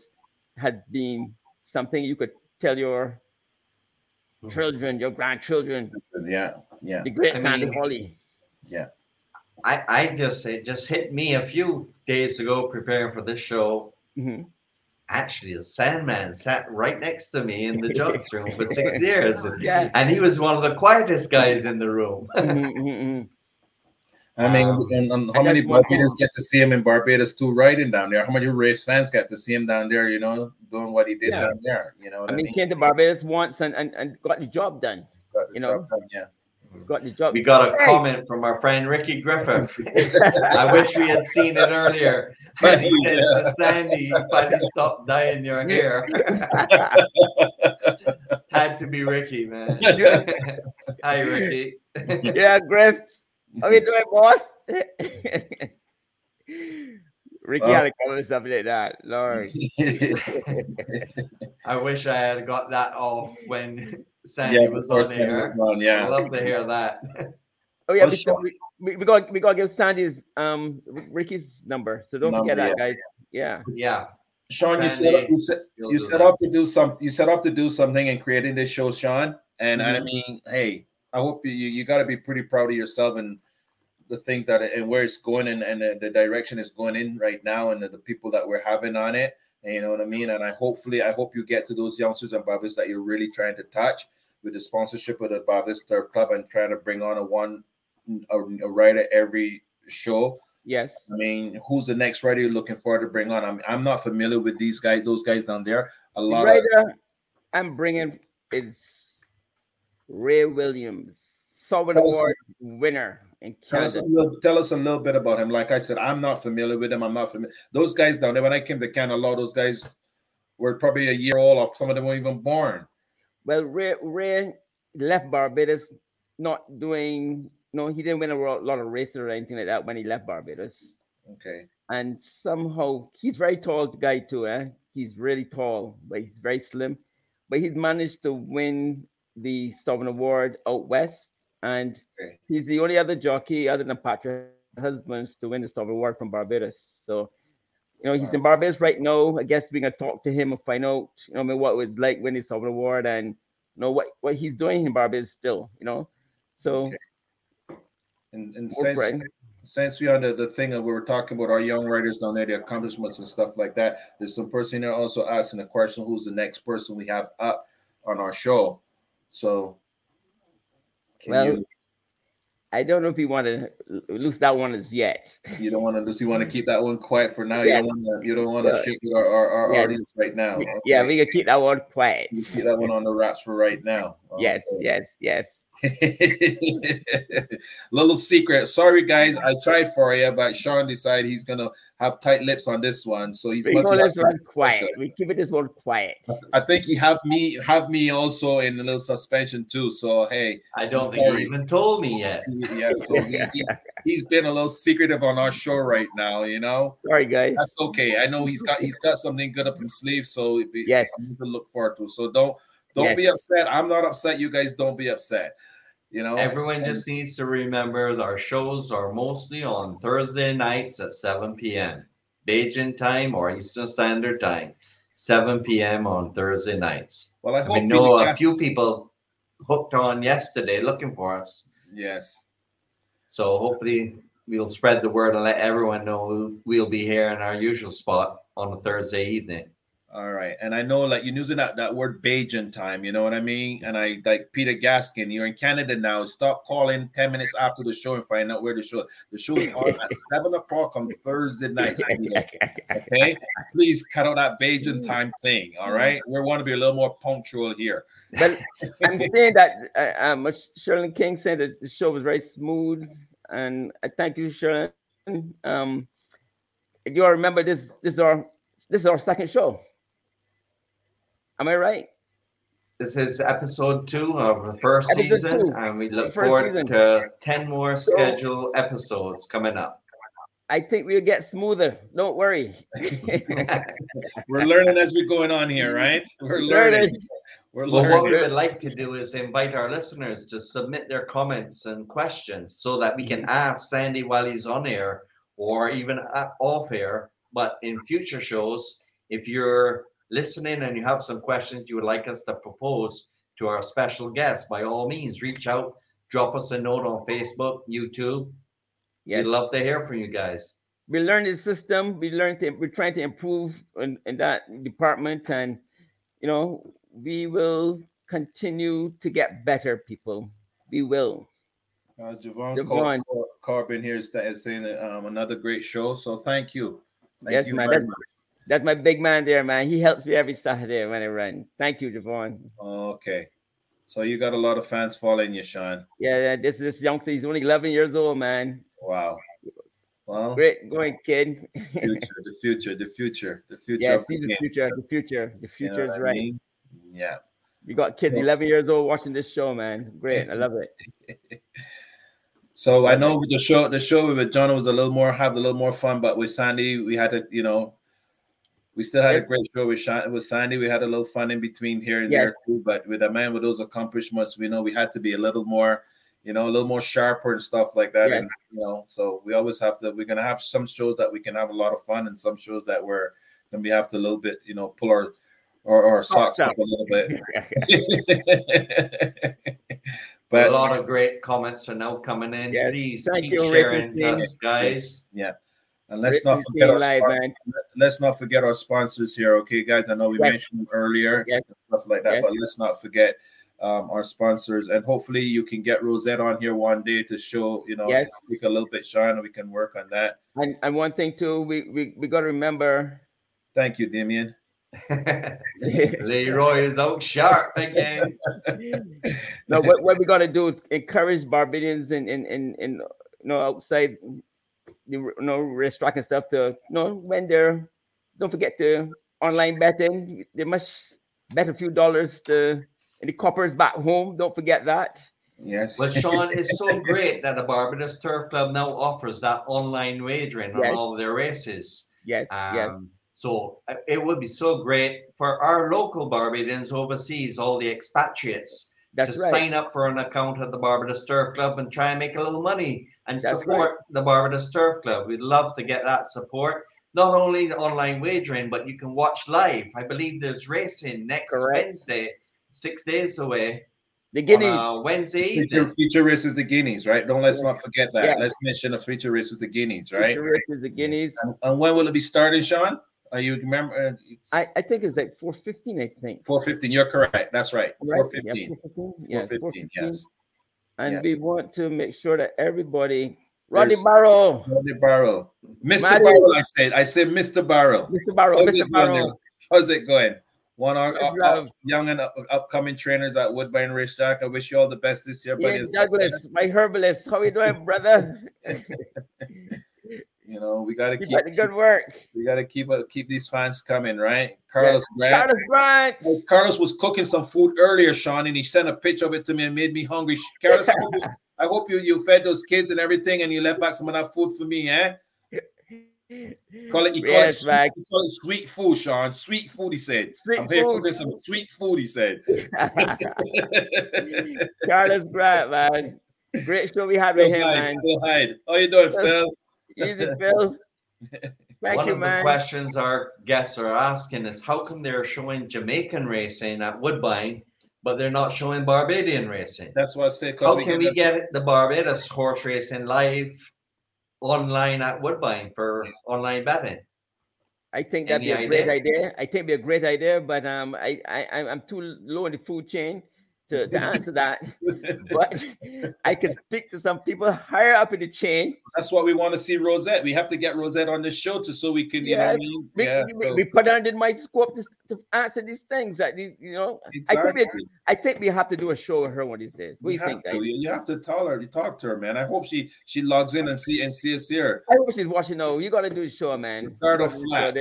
had been something you could tell your children, your grandchildren, Yeah, yeah, the great I Sandy mean- Hawley. yeah. I, I just it just hit me a few days ago preparing for this show. Mhm. Actually, the Sandman sat right next to me in the judge room for six years, Yeah. and he was one of the quietest guys in the room. Mhm, mhm, mhm. I mean, Um, and, and how and many that's Barbados get to see him in Barbados too, riding down there? How many race fans got to see him down there? You know, doing what he did Yeah. down there. You know what I I mean, mean? came to Barbados once and, and, and got the job done. Got the you know. job done, yeah. Got the job. We got a Hey. comment from our friend Ricky Griffith. I wish we had seen it earlier. When he said to Sandy, you finally stopped dyeing your hair. Had to be Ricky, man. Hi, Ricky. yeah, Griff. How you doing, boss? Ricky Well- had to comment something like that. Lord. I wish I had got that off when Sandy yeah, was before on Sandy air. was on, I'd love to hear that. Oh yeah, Well, we, sure. we, we, we got we gotta give Sandy's um Ricky's number. So don't forget Number, that, guys. Yeah. Yeah. Sean, you set, Sandy, you set you'll set off to do some you set off to do something in creating this show, Sean. And I Mhm. mean, hey, I hope you you got to be pretty proud of yourself and the things that and where it's going and, and the, the direction it's going in right now and the, the people that we're having on it. And you know what I mean? And I hopefully I hope you get to those youngsters and Barbados that you're really trying to touch with the sponsorship of the Barbados Turf Club and trying to bring on a one a, a rider every show. Yes. I mean, who's the next rider you're looking forward to bring on? I'm, I'm not familiar with these guys, those guys down there. A The lot of I'm bringing is Ray Williams, Sovereign Award winner tell us, a little, tell us a little bit about him. Like I said, I'm not familiar with him. I'm not familiar. Those guys down there, when I came to Canada, a lot of those guys were probably a year old, or some of them weren't even born. Well, Ray, Ray left Barbados not doing no, he didn't win a lot of races or anything like that when he left Barbados. Okay. And somehow he's very tall guy too, eh? He's really tall, but he's very slim. But he's managed to win the Sovereign Award out west, and he's the only other jockey other than Patrick Husbands to win the Sovereign Award from Barbados. So, you know, he's in Barbados right now. I guess we're gonna talk to him and find out, you know, I mean, what it was like winning the Sovereign Award and you know what what he's doing in Barbados still, you know. So Okay. And, and since, since we on the, the thing that we were talking about our young riders down there, their accomplishments and stuff like that, there's some person there also asking a question who's the next person we have up on our show. So, can Well, you I don't know if you want to lose that one as yet. You don't want to lose. You want to keep that one quiet for now. Yeah. You don't want to. You don't want to Yeah. share our, our, our Yeah. audience right now. Yeah, we can keep that one quiet. You keep that one on the wraps for right now. Yes, Okay. yes, yes. Little secret. Sorry, guys. I tried for you, but Sean decided he's gonna have tight lips on this one. So he's We must call this one quiet. pressure. We keep it this one quiet. I think he have me have me also in a little suspension too. So hey, I don't I'm think you even told me yet. yeah. So he, he, he's been a little secretive on our show right now. You know. Sorry, guys. That's okay. I know he's got he's got something good up his sleeve, so it be, Yes. something to look forward to. So don't don't Yes. be upset. I'm not upset. You guys don't be upset. You know, Everyone just needs to remember that our shows are mostly on Thursday nights at 7 p.m. Bajan time or Eastern Standard Time, 7 p.m. on Thursday nights. well, I And hope know a few people hooked on yesterday looking for us. Yes. So hopefully we'll spread the word and let everyone know we'll be here in our usual spot on a Thursday evening. All right. And I know like you're using that, that word Bajan time, you know what I mean? And I like Peter Gaskin, you're in Canada now. Stop calling 10 minutes after the show and find out where the show the show's on at seven o'clock on Thursday night. Okay. Please cut out that Bajan time thing. All right. We want to be a little more punctual here. But I'm saying that uh, um, Sherlyn King said that the show was very smooth, and I thank you, Sherlyn. Um, you all remember this? This is our this is our second show. Am I right? This is episode two of the first Episode season, two. and we look First forward season. to 10 more So- scheduled episodes coming up. I think we'll get smoother. Don't worry. We're learning as we're going on here, right? We're learning. Learning. We're Well, what we would like to do is invite our listeners to submit their comments and questions so that we can ask Sandy while he's on air or even uh, off air. But in future shows, if you're listening and you have some questions you would like us to propose to our special guest, by all means, reach out, drop us a note on Facebook, YouTube. Yes. We'd love to hear from you guys. we learned the system. We learned to, we're trying to improve in, in that department, and you know we will continue to get better. People, we will. Uh, Javon, Javon. Car- Carbon here is, is saying that, um, another great show. So thank you. Thank yes, you man. That's, my big man there, man. He helps me every Saturday when I run. Thank you, Javon. Okay. So you got a lot of fans following you, Sean. Yeah, yeah, this this youngster, he's only 11 years old, man. Wow. Well, Great going, kid. future, the future, the future, the future. yes, of the the future. The future. The You know future is I right. mean? Yeah. We got kids Yeah. 11 years old watching this show, man. Great. I love it. So I know the show, the show with John was a little more, have a little more fun, but with Sandy, we had to, you know, we still had a great show with Shan- with Sandy. We had a little fun in between here and Yes. there too. But with a man with those accomplishments, we know we had to be a little more, you know, a little more sharper and stuff like that. Yes. And you know, so we always have to. We're gonna have some shows that we can have a lot of fun, and some shows that we're gonna be have to a little bit, you know, pull our our, our socks up a little bit. but a lot of great comments are now coming in. Yes. Please Thank keep you, sharing Racing us, guys. Yeah. And let's Great not forget our live, spon- man. let's not forget our sponsors here, okay, guys? I know we Yes. mentioned them earlier, Yes. and stuff like that, Yes. but let's not forget um, our sponsors. And hopefully, you can get Rosette on here one day to show, you know, Yes. to speak a little bit, Sean, and we can work on that. And and one thing too, we we, we got to remember. Thank you, Damien. Leroy is out sharp again. no, what, what we got to do is encourage Barbadians and and and and you know outside, you know, restaurant and stuff to you know when they're don't forget to online betting. They must bet a few dollars to in the coppers back home. Don't forget that. Yes. Well, Sean, it's so great that the Barbados Turf Club now offers that online wagering on all of their races. Yes, yes, Um, So uh, it would be so great for our local Barbadians overseas, all the expatriates, that's to right. sign up for an account at the Barbados Turf Club and try and make a little money and That's support the Barbados Turf Club. We'd love to get that support. Not only the online wagering, but you can watch live. I believe there's racing next Correct. Wednesday, six days away. The Guineas. On, uh, Wednesday Future, evening. future race is the Guineas, right? Don't let's not forget that. Yeah. Let's mention the future race is the Guineas, right? Future races, the Guineas. And, and when will it be starting, Sean? Are you remember uh, I, I think it's like 415, I think. 415? You're correct. That's right. Right? 415. Yeah, 415. Yeah, 415, yes. And Yeah. we want to make sure that everybody, Rodney There's- Barrow, Rodney Barrow. Mr. Matty. Barrel, I said. I said Mr. Barrel. Mr. Barrow, How's Mr. it Barrow. there? How's it going? One of our love. young and up, upcoming trainers at Woodbine Racetrack. I wish you all the best this year, buddy. Ian Douglas, my herbalist. How you doing, brother? You know, we gotta Keep keep, the good work. we gotta keep uh, keep these fans coming, right? Carlos Grant. Carlos Grant. Hey, Carlos was cooking some food earlier, Sean, and he sent a picture of it to me and made me hungry. Carlos, I hope you, I hope you, you fed those kids and everything, and you left back some of that food for me, eh? Call it, he call, Yes, it sweet, he call it sweet food, Sean. Sweet food, he said. Sweet I'm here food. cooking some sweet food, he said. Carlos Grant, man. Great show we had with him, Hyde, man. Phil Hyde. How you doing, Phil. Phil? Easy, Phil. Thank One you, of the questions our guests are asking is how come they're showing Jamaican racing at Woodbine, but they're not showing Barbadian racing? That's what I said. 'cause How we can get we get the Barbados horse racing live online at Woodbine for online betting? I think that'd be Any a great idea? idea. I think it'd be a great idea, but um, I, I, I'm- I'm too low in the food chain to, to answer that. But I can speak to some people higher up in the chain. That's what we want to see Rosette. We have to get Rosette on this show to so we can, you know Yes. mean? We, Yeah. we, so- we put under my scope to, to answer these things that you know. I think Exactly. we, I think we have to do a show with her one of these days. What We you have think? to. guys? You, have to tell her. You talk to her, man. I hope she she logs in and see and see us here. I hope she's watching. No, you got to do the show, man. Ricardo gotta do the show Flats.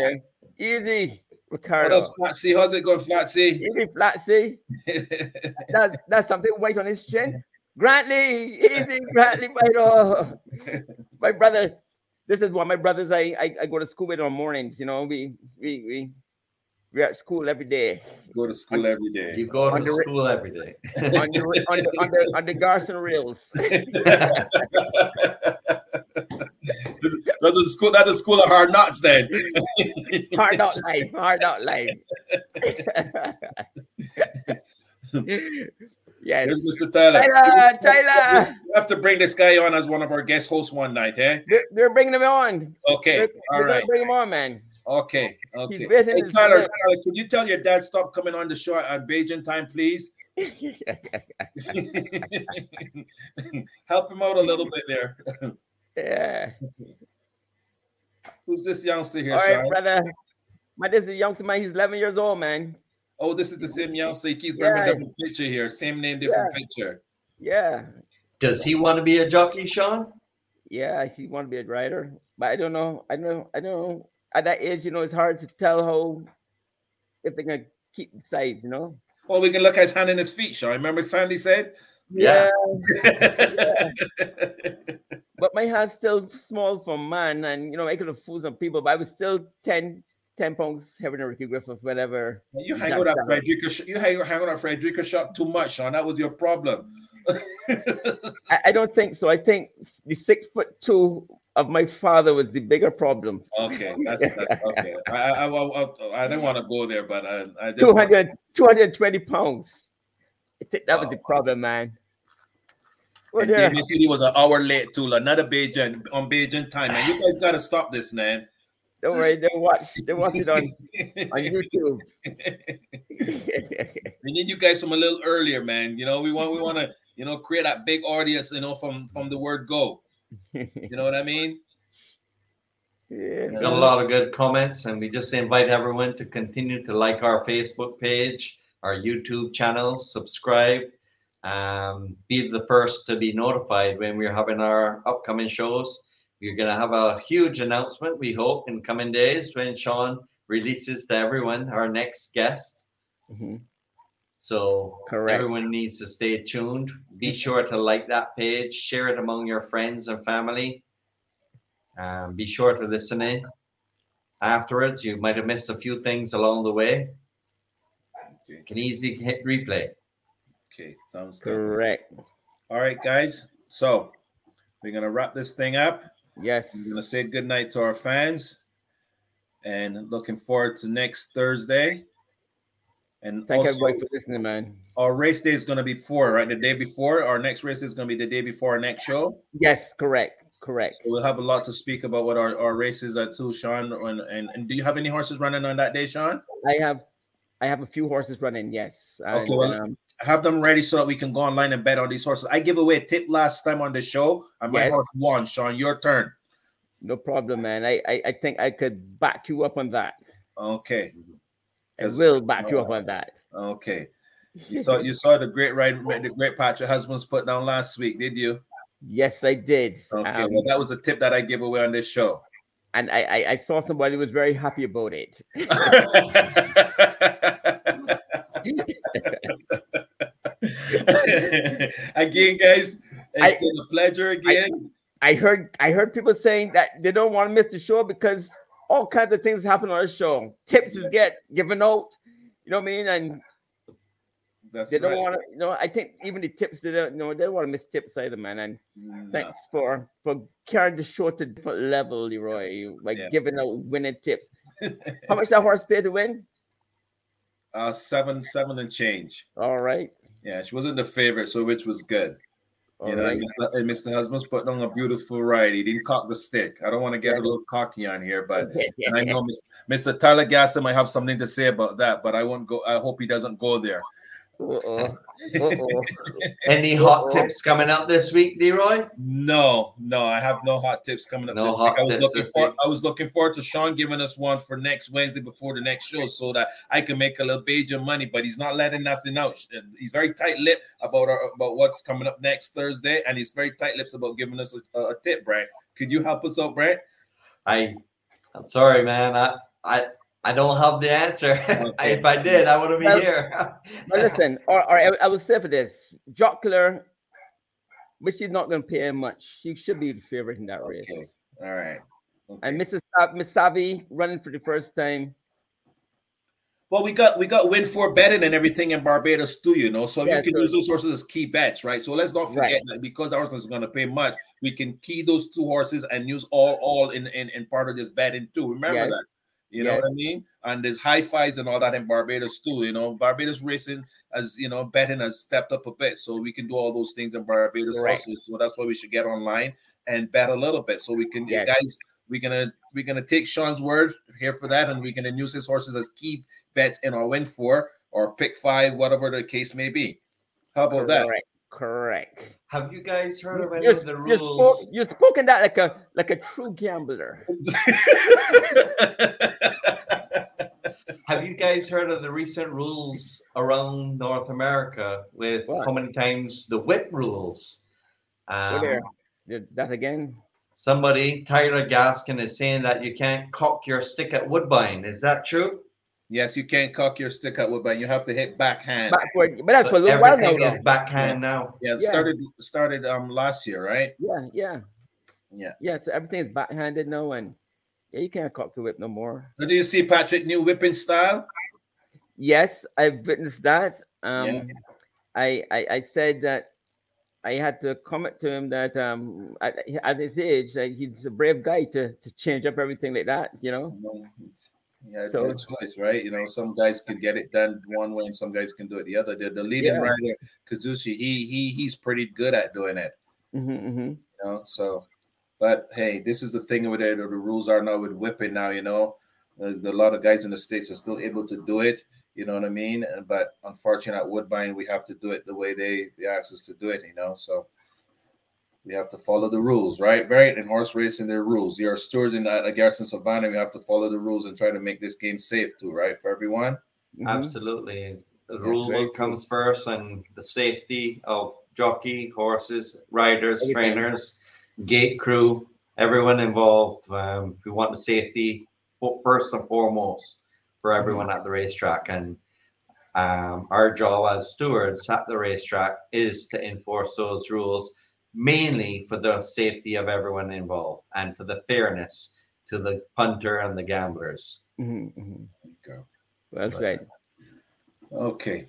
there. Easy, What Ricardo. else, Flatsy? How's it going, Flatsy? Easy, Flatsy. That's that's something white on his chin. Grantley, easy, Grantley, my oh. my brother. This is one of my brothers. I, I I go to school with on mornings. You know, we we we we're at school every day Go to school every day. You go to Under- school every day. on the on the on the, on the Garrison rails. That's a school. That's a school of hard knocks. Then hard out life, hard out life. yeah. There's Mr. Tyler. Tyler, Tyler. We have to bring this guy on as one of our guest hosts one night, eh? They're, they're bringing him on. Okay, They're, all right. bring him on, man. Okay, okay. Hey, Tyler. Tyler, could you tell your dad stop coming on the show at Bajan time, please? Help him out a little bit there. Yeah. Who's this youngster here, All right, Sean? brother. My this is the youngster man. He's 11 years old, man. Oh, this is the same youngster. He keeps bringing a different picture here. Same name, different picture. Yeah. Does he want to be a jockey, Sean? Yeah, he want to be a rider, but I don't know. I don't know. I don't know. At that age, you know, it's hard to tell how if they're gonna keep the size, you know. Well, we can look at his hand and his feet, Sean. Remember Sandy said? Yeah. But my hand's still small for man, and you know, I could have fooled some people, but I was still 10, 10 pounds heavier than Ricky Griffith, whatever. You he hang got out at. Frederica. You hang, hang out at Frederica shop too much, Sean. That was your problem. I, I don't think so. I think the six foot two of my father was the bigger problem. Okay, that's that's okay. I I, I, I, I didn't want to go there, but I, I just 200, 220 pounds. I think that was the oh, problem, man. Well, And there- David City was an hour late too. Another Bajan on Bajan time, man. You guys got to stop this, man. Don't worry, they watch they watch it on, on YouTube. We need you guys from a little earlier, man. You know, we want we want to you know create that big audience. You know, from from the word go. You know what I mean? yeah. Got a lot of good comments, and we just invite everyone to continue to like our Facebook page, our YouTube channel, subscribe, um, be the first to be notified when we're having our upcoming shows. We're going to have a huge announcement, we hope, in coming days when Sean releases to everyone our next guest. Mhm. So Correct. everyone needs to stay tuned. Be sure to like that page, share it among your friends and family. Um, be sure to listen in afterwards. You might have missed a few things along the way. You can easily hit replay. Okay, sounds good. Correct. All right, guys. So we're gonna wrap this thing up. Yes. We're gonna say good night to our fans, and looking forward to next Thursday. And Thank also, everybody for listening, man. our race day is gonna be four, right? The day before. Our next race is gonna be the day before our next show. Yes, correct. Correct. So we'll have a lot to speak about what our, our races are too, Sean. And, and and do you have any horses running on that day, Sean? I have I have a few horses running, yes. And, Okay, well, um, Have them ready so that we can go online and bet on these horses. I give away a tip last time on the show, and my Yes. horse won. Sean, your turn. no problem, man. I, I I think I could back you up on that. Okay. I will back you up on that. Okay. You saw you saw the great ride the great Patrick Husbands put down last week, did you? Yes, I did. Okay, Um, well that was a tip that I gave away on this show. and I, I I saw somebody was very happy about it. again, guys, it's I- been a pleasure again. I heard I heard people saying that they don't want to miss the show because all kinds of things happen on the show. Tips is get given out, you know what I mean, and That's they don't right. want to. You know, I think even the tips they don't you know they don't want to miss tips either, man. And mm, No. thanks for for carrying the show to different level, Leroy, by Yeah. giving out winning tips. How much that horse paid to win? Uh, seven, seven and change. All right, Yeah, she wasn't the favorite, so which was good. all you know, right. Mr. and Mr. Husbands put on a beautiful ride. He didn't cock the stick. I don't want to get a little cocky on here, but and I know Mis- Mr. Tyler Gasson might have something to say about that, but I won't go. I hope he doesn't go there. Uh-oh. Uh-oh. Any hot tips coming up this week, Leroy? No, no, I have no hot tips coming up No this week. I was tips looking this for week. I was looking forward to Sean giving us one for next Wednesday before the next show so that I can make a little Bajan money, but he's not letting nothing out. He's very tight-lipped about our, about what's coming up next Thursday, and he's very tight-lipped about giving us a, a tip, Brent. Could you help us out, Brent? I, I'm sorry, man. I, I, I don't have the answer. Okay. if I did, I wouldn't be Well, here. But listen, or, or I, I will say for this, Jockler, which is not going to pay him much. She should be the favorite in that race. All right. Okay. And Mrs. Sa- Miss Savi running for the first time. Well, we got we got win for betting and everything in Barbados too, you know. So Yeah, you can so- use those horses as key bets, right? So let's not forget Right. that because our horse is going to pay much, we can key those two horses and use all all in in, in part of this betting too. Remember Yes. that. You know what I mean? And there's high fives and all that in Barbados too. You know, Barbados racing as you know, betting has stepped up a bit, so we can do all those things in Barbados Correct. also. So that's why we should get online and bet a little bit, so we can, Yes. guys. We're gonna we're gonna take Sean's word here for that, and we're gonna use his horses as key bets in our win four or pick five, whatever the case may be. How about that? Correct. Correct. Have you guys heard of any You, of the you, spoke, rules? you spoken that like a like a true gambler. Have you guys heard of the recent rules around North America with What? how many times the whip rules? Um. That again. somebody, Tyler Gaskin, is saying that you can't cock your stick at Woodbine. Is that true? Yes, you can't cock your stick out with, but you have to hit backhand. Backward, but that's So for a little while now. is backhand now. yeah, it yeah. started started um last year, right? Yeah, yeah, Yeah. yeah. So everything is backhanded now, and yeah, you can't cock the whip no more. Do you see Patrick new whipping style? Yes, I've witnessed that. Um, Yeah. I, I I said that I had to comment to him that um at, at his age, like, he's a brave guy to to change up everything like that. You know. No, he has So- no choice, right? You know, some guys can get it done one way, and some guys can do it the other. The, the leading Yeah. rider, Kazushi, he he he's pretty good at doing it. hmm hmm You know, so. But hey, this is the thing with it. The rules are now with whipping now. You know, Uh, a lot of guys in the states are still able to do it. You know what I mean? And- But unfortunately, at Woodbine, we have to do it the way they they ask us to do it. You know, so we have to follow the rules, right? Right? In horse racing, there are rules. You're stewards in uh, Garrison Savannah. We have to follow the rules and try to make this game safe too, right? For everyone. hmm Absolutely. The Yeah, rule very book comes first, and the safety of jockey, horses, riders, Everything. trainers, gate crew, everyone involved. Um, we want the safety first and foremost for everyone at the racetrack, and um, our job as stewards at the racetrack is to enforce those rules, mainly for the safety of everyone involved and for the fairness to the punter and the gamblers. hmm hmm Go. Well said. Okay.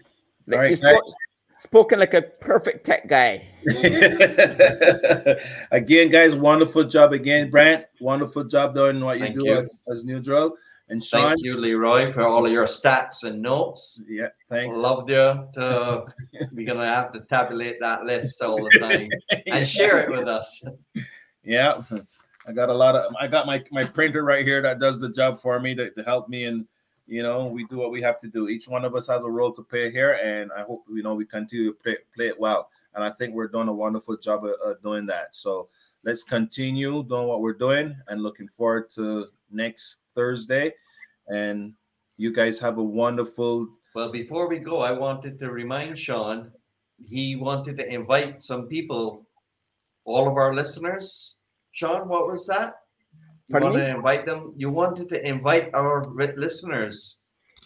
Like, All right, spoke- guys. spoken like a perfect tech guy. again, guys, wonderful job again, Brent. Wonderful job doing what you Thank do you. as, as neutral. And Sean, Thank you, Leroy, for all of your stats and notes. yeah, thanks. Loved you to we're gonna have to tabulate that list all the time and share it with us. Yeah, I got a lot of. I got my my printer right here that does the job for me to, to help me, and you know we do what we have to do. Each one of us has a role to play here, and I hope you know we continue to play, play it well. And I think we're doing a wonderful job of, of doing that. So let's continue doing what we're doing, and looking forward to next Thursday. And you guys have a wonderful. Well, before we go, I wanted to remind Sean he wanted to invite some people, all of our listeners. Sean, what was that? You Pardon wanted me? to invite them. You wanted to invite our listeners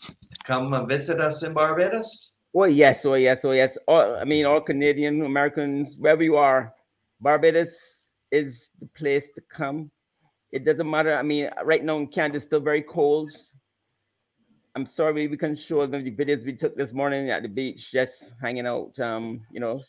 to come and visit us in Barbados. Oh yes, oh yes, oh yes. All, I mean, all Canadian Americans, wherever you are, Barbados is the place to come. It doesn't matter. I mean, right now in Canada, it's still very cold. I'm sorry we can show them the videos we took this morning at the beach, just hanging out. Um, you know,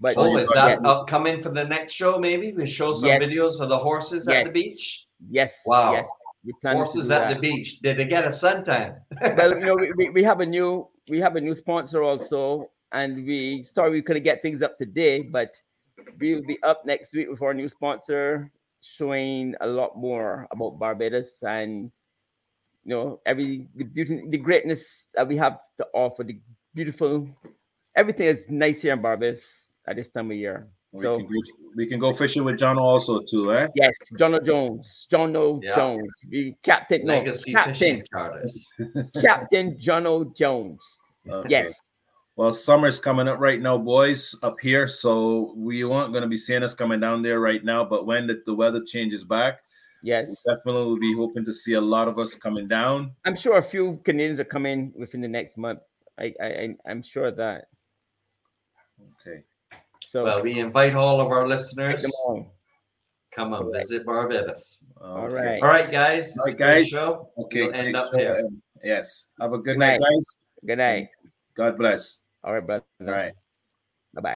but Oh, is that upcoming for the next show? Maybe we show some Yes. videos of the horses at the beach. yes, Wow. yes, we Horses at that. the beach. Did they get a suntan? well, you know, we, we, we have a new we have a new sponsor also, and we sorry we couldn't get things up today, but we'll be up next week with our new sponsor, showing a lot more about Barbados and you know every the beauty, the greatness that we have to offer, the beautiful everything is nice here in Barbados at this time of year. We, So can go, we can go fishing with John also too, eh? yes, John O. Jones, John O. Yeah. Jones, the captain, no, Legacy captain, fishing charters. Captain John O. Jones. Okay. Yes. Well, summer's coming up right now, boys, up here. So we aren't going to be seeing us coming down there right now. But when the, the weather changes back, Yes. definitely will be hoping to see a lot of us coming down. I'm sure a few Canadians are coming within the next month. I, I, I I'm sure of that. Okay. So Well, we invite all of our listeners. them all. Come on, Alright. visit Barbados. All Okay. right. All right, guys. All right, it's a great guys. Show. Okay. We'll end up show. here. Yes. Have a good Good night, night. guys. Good night. God bless. All right, brother. All right.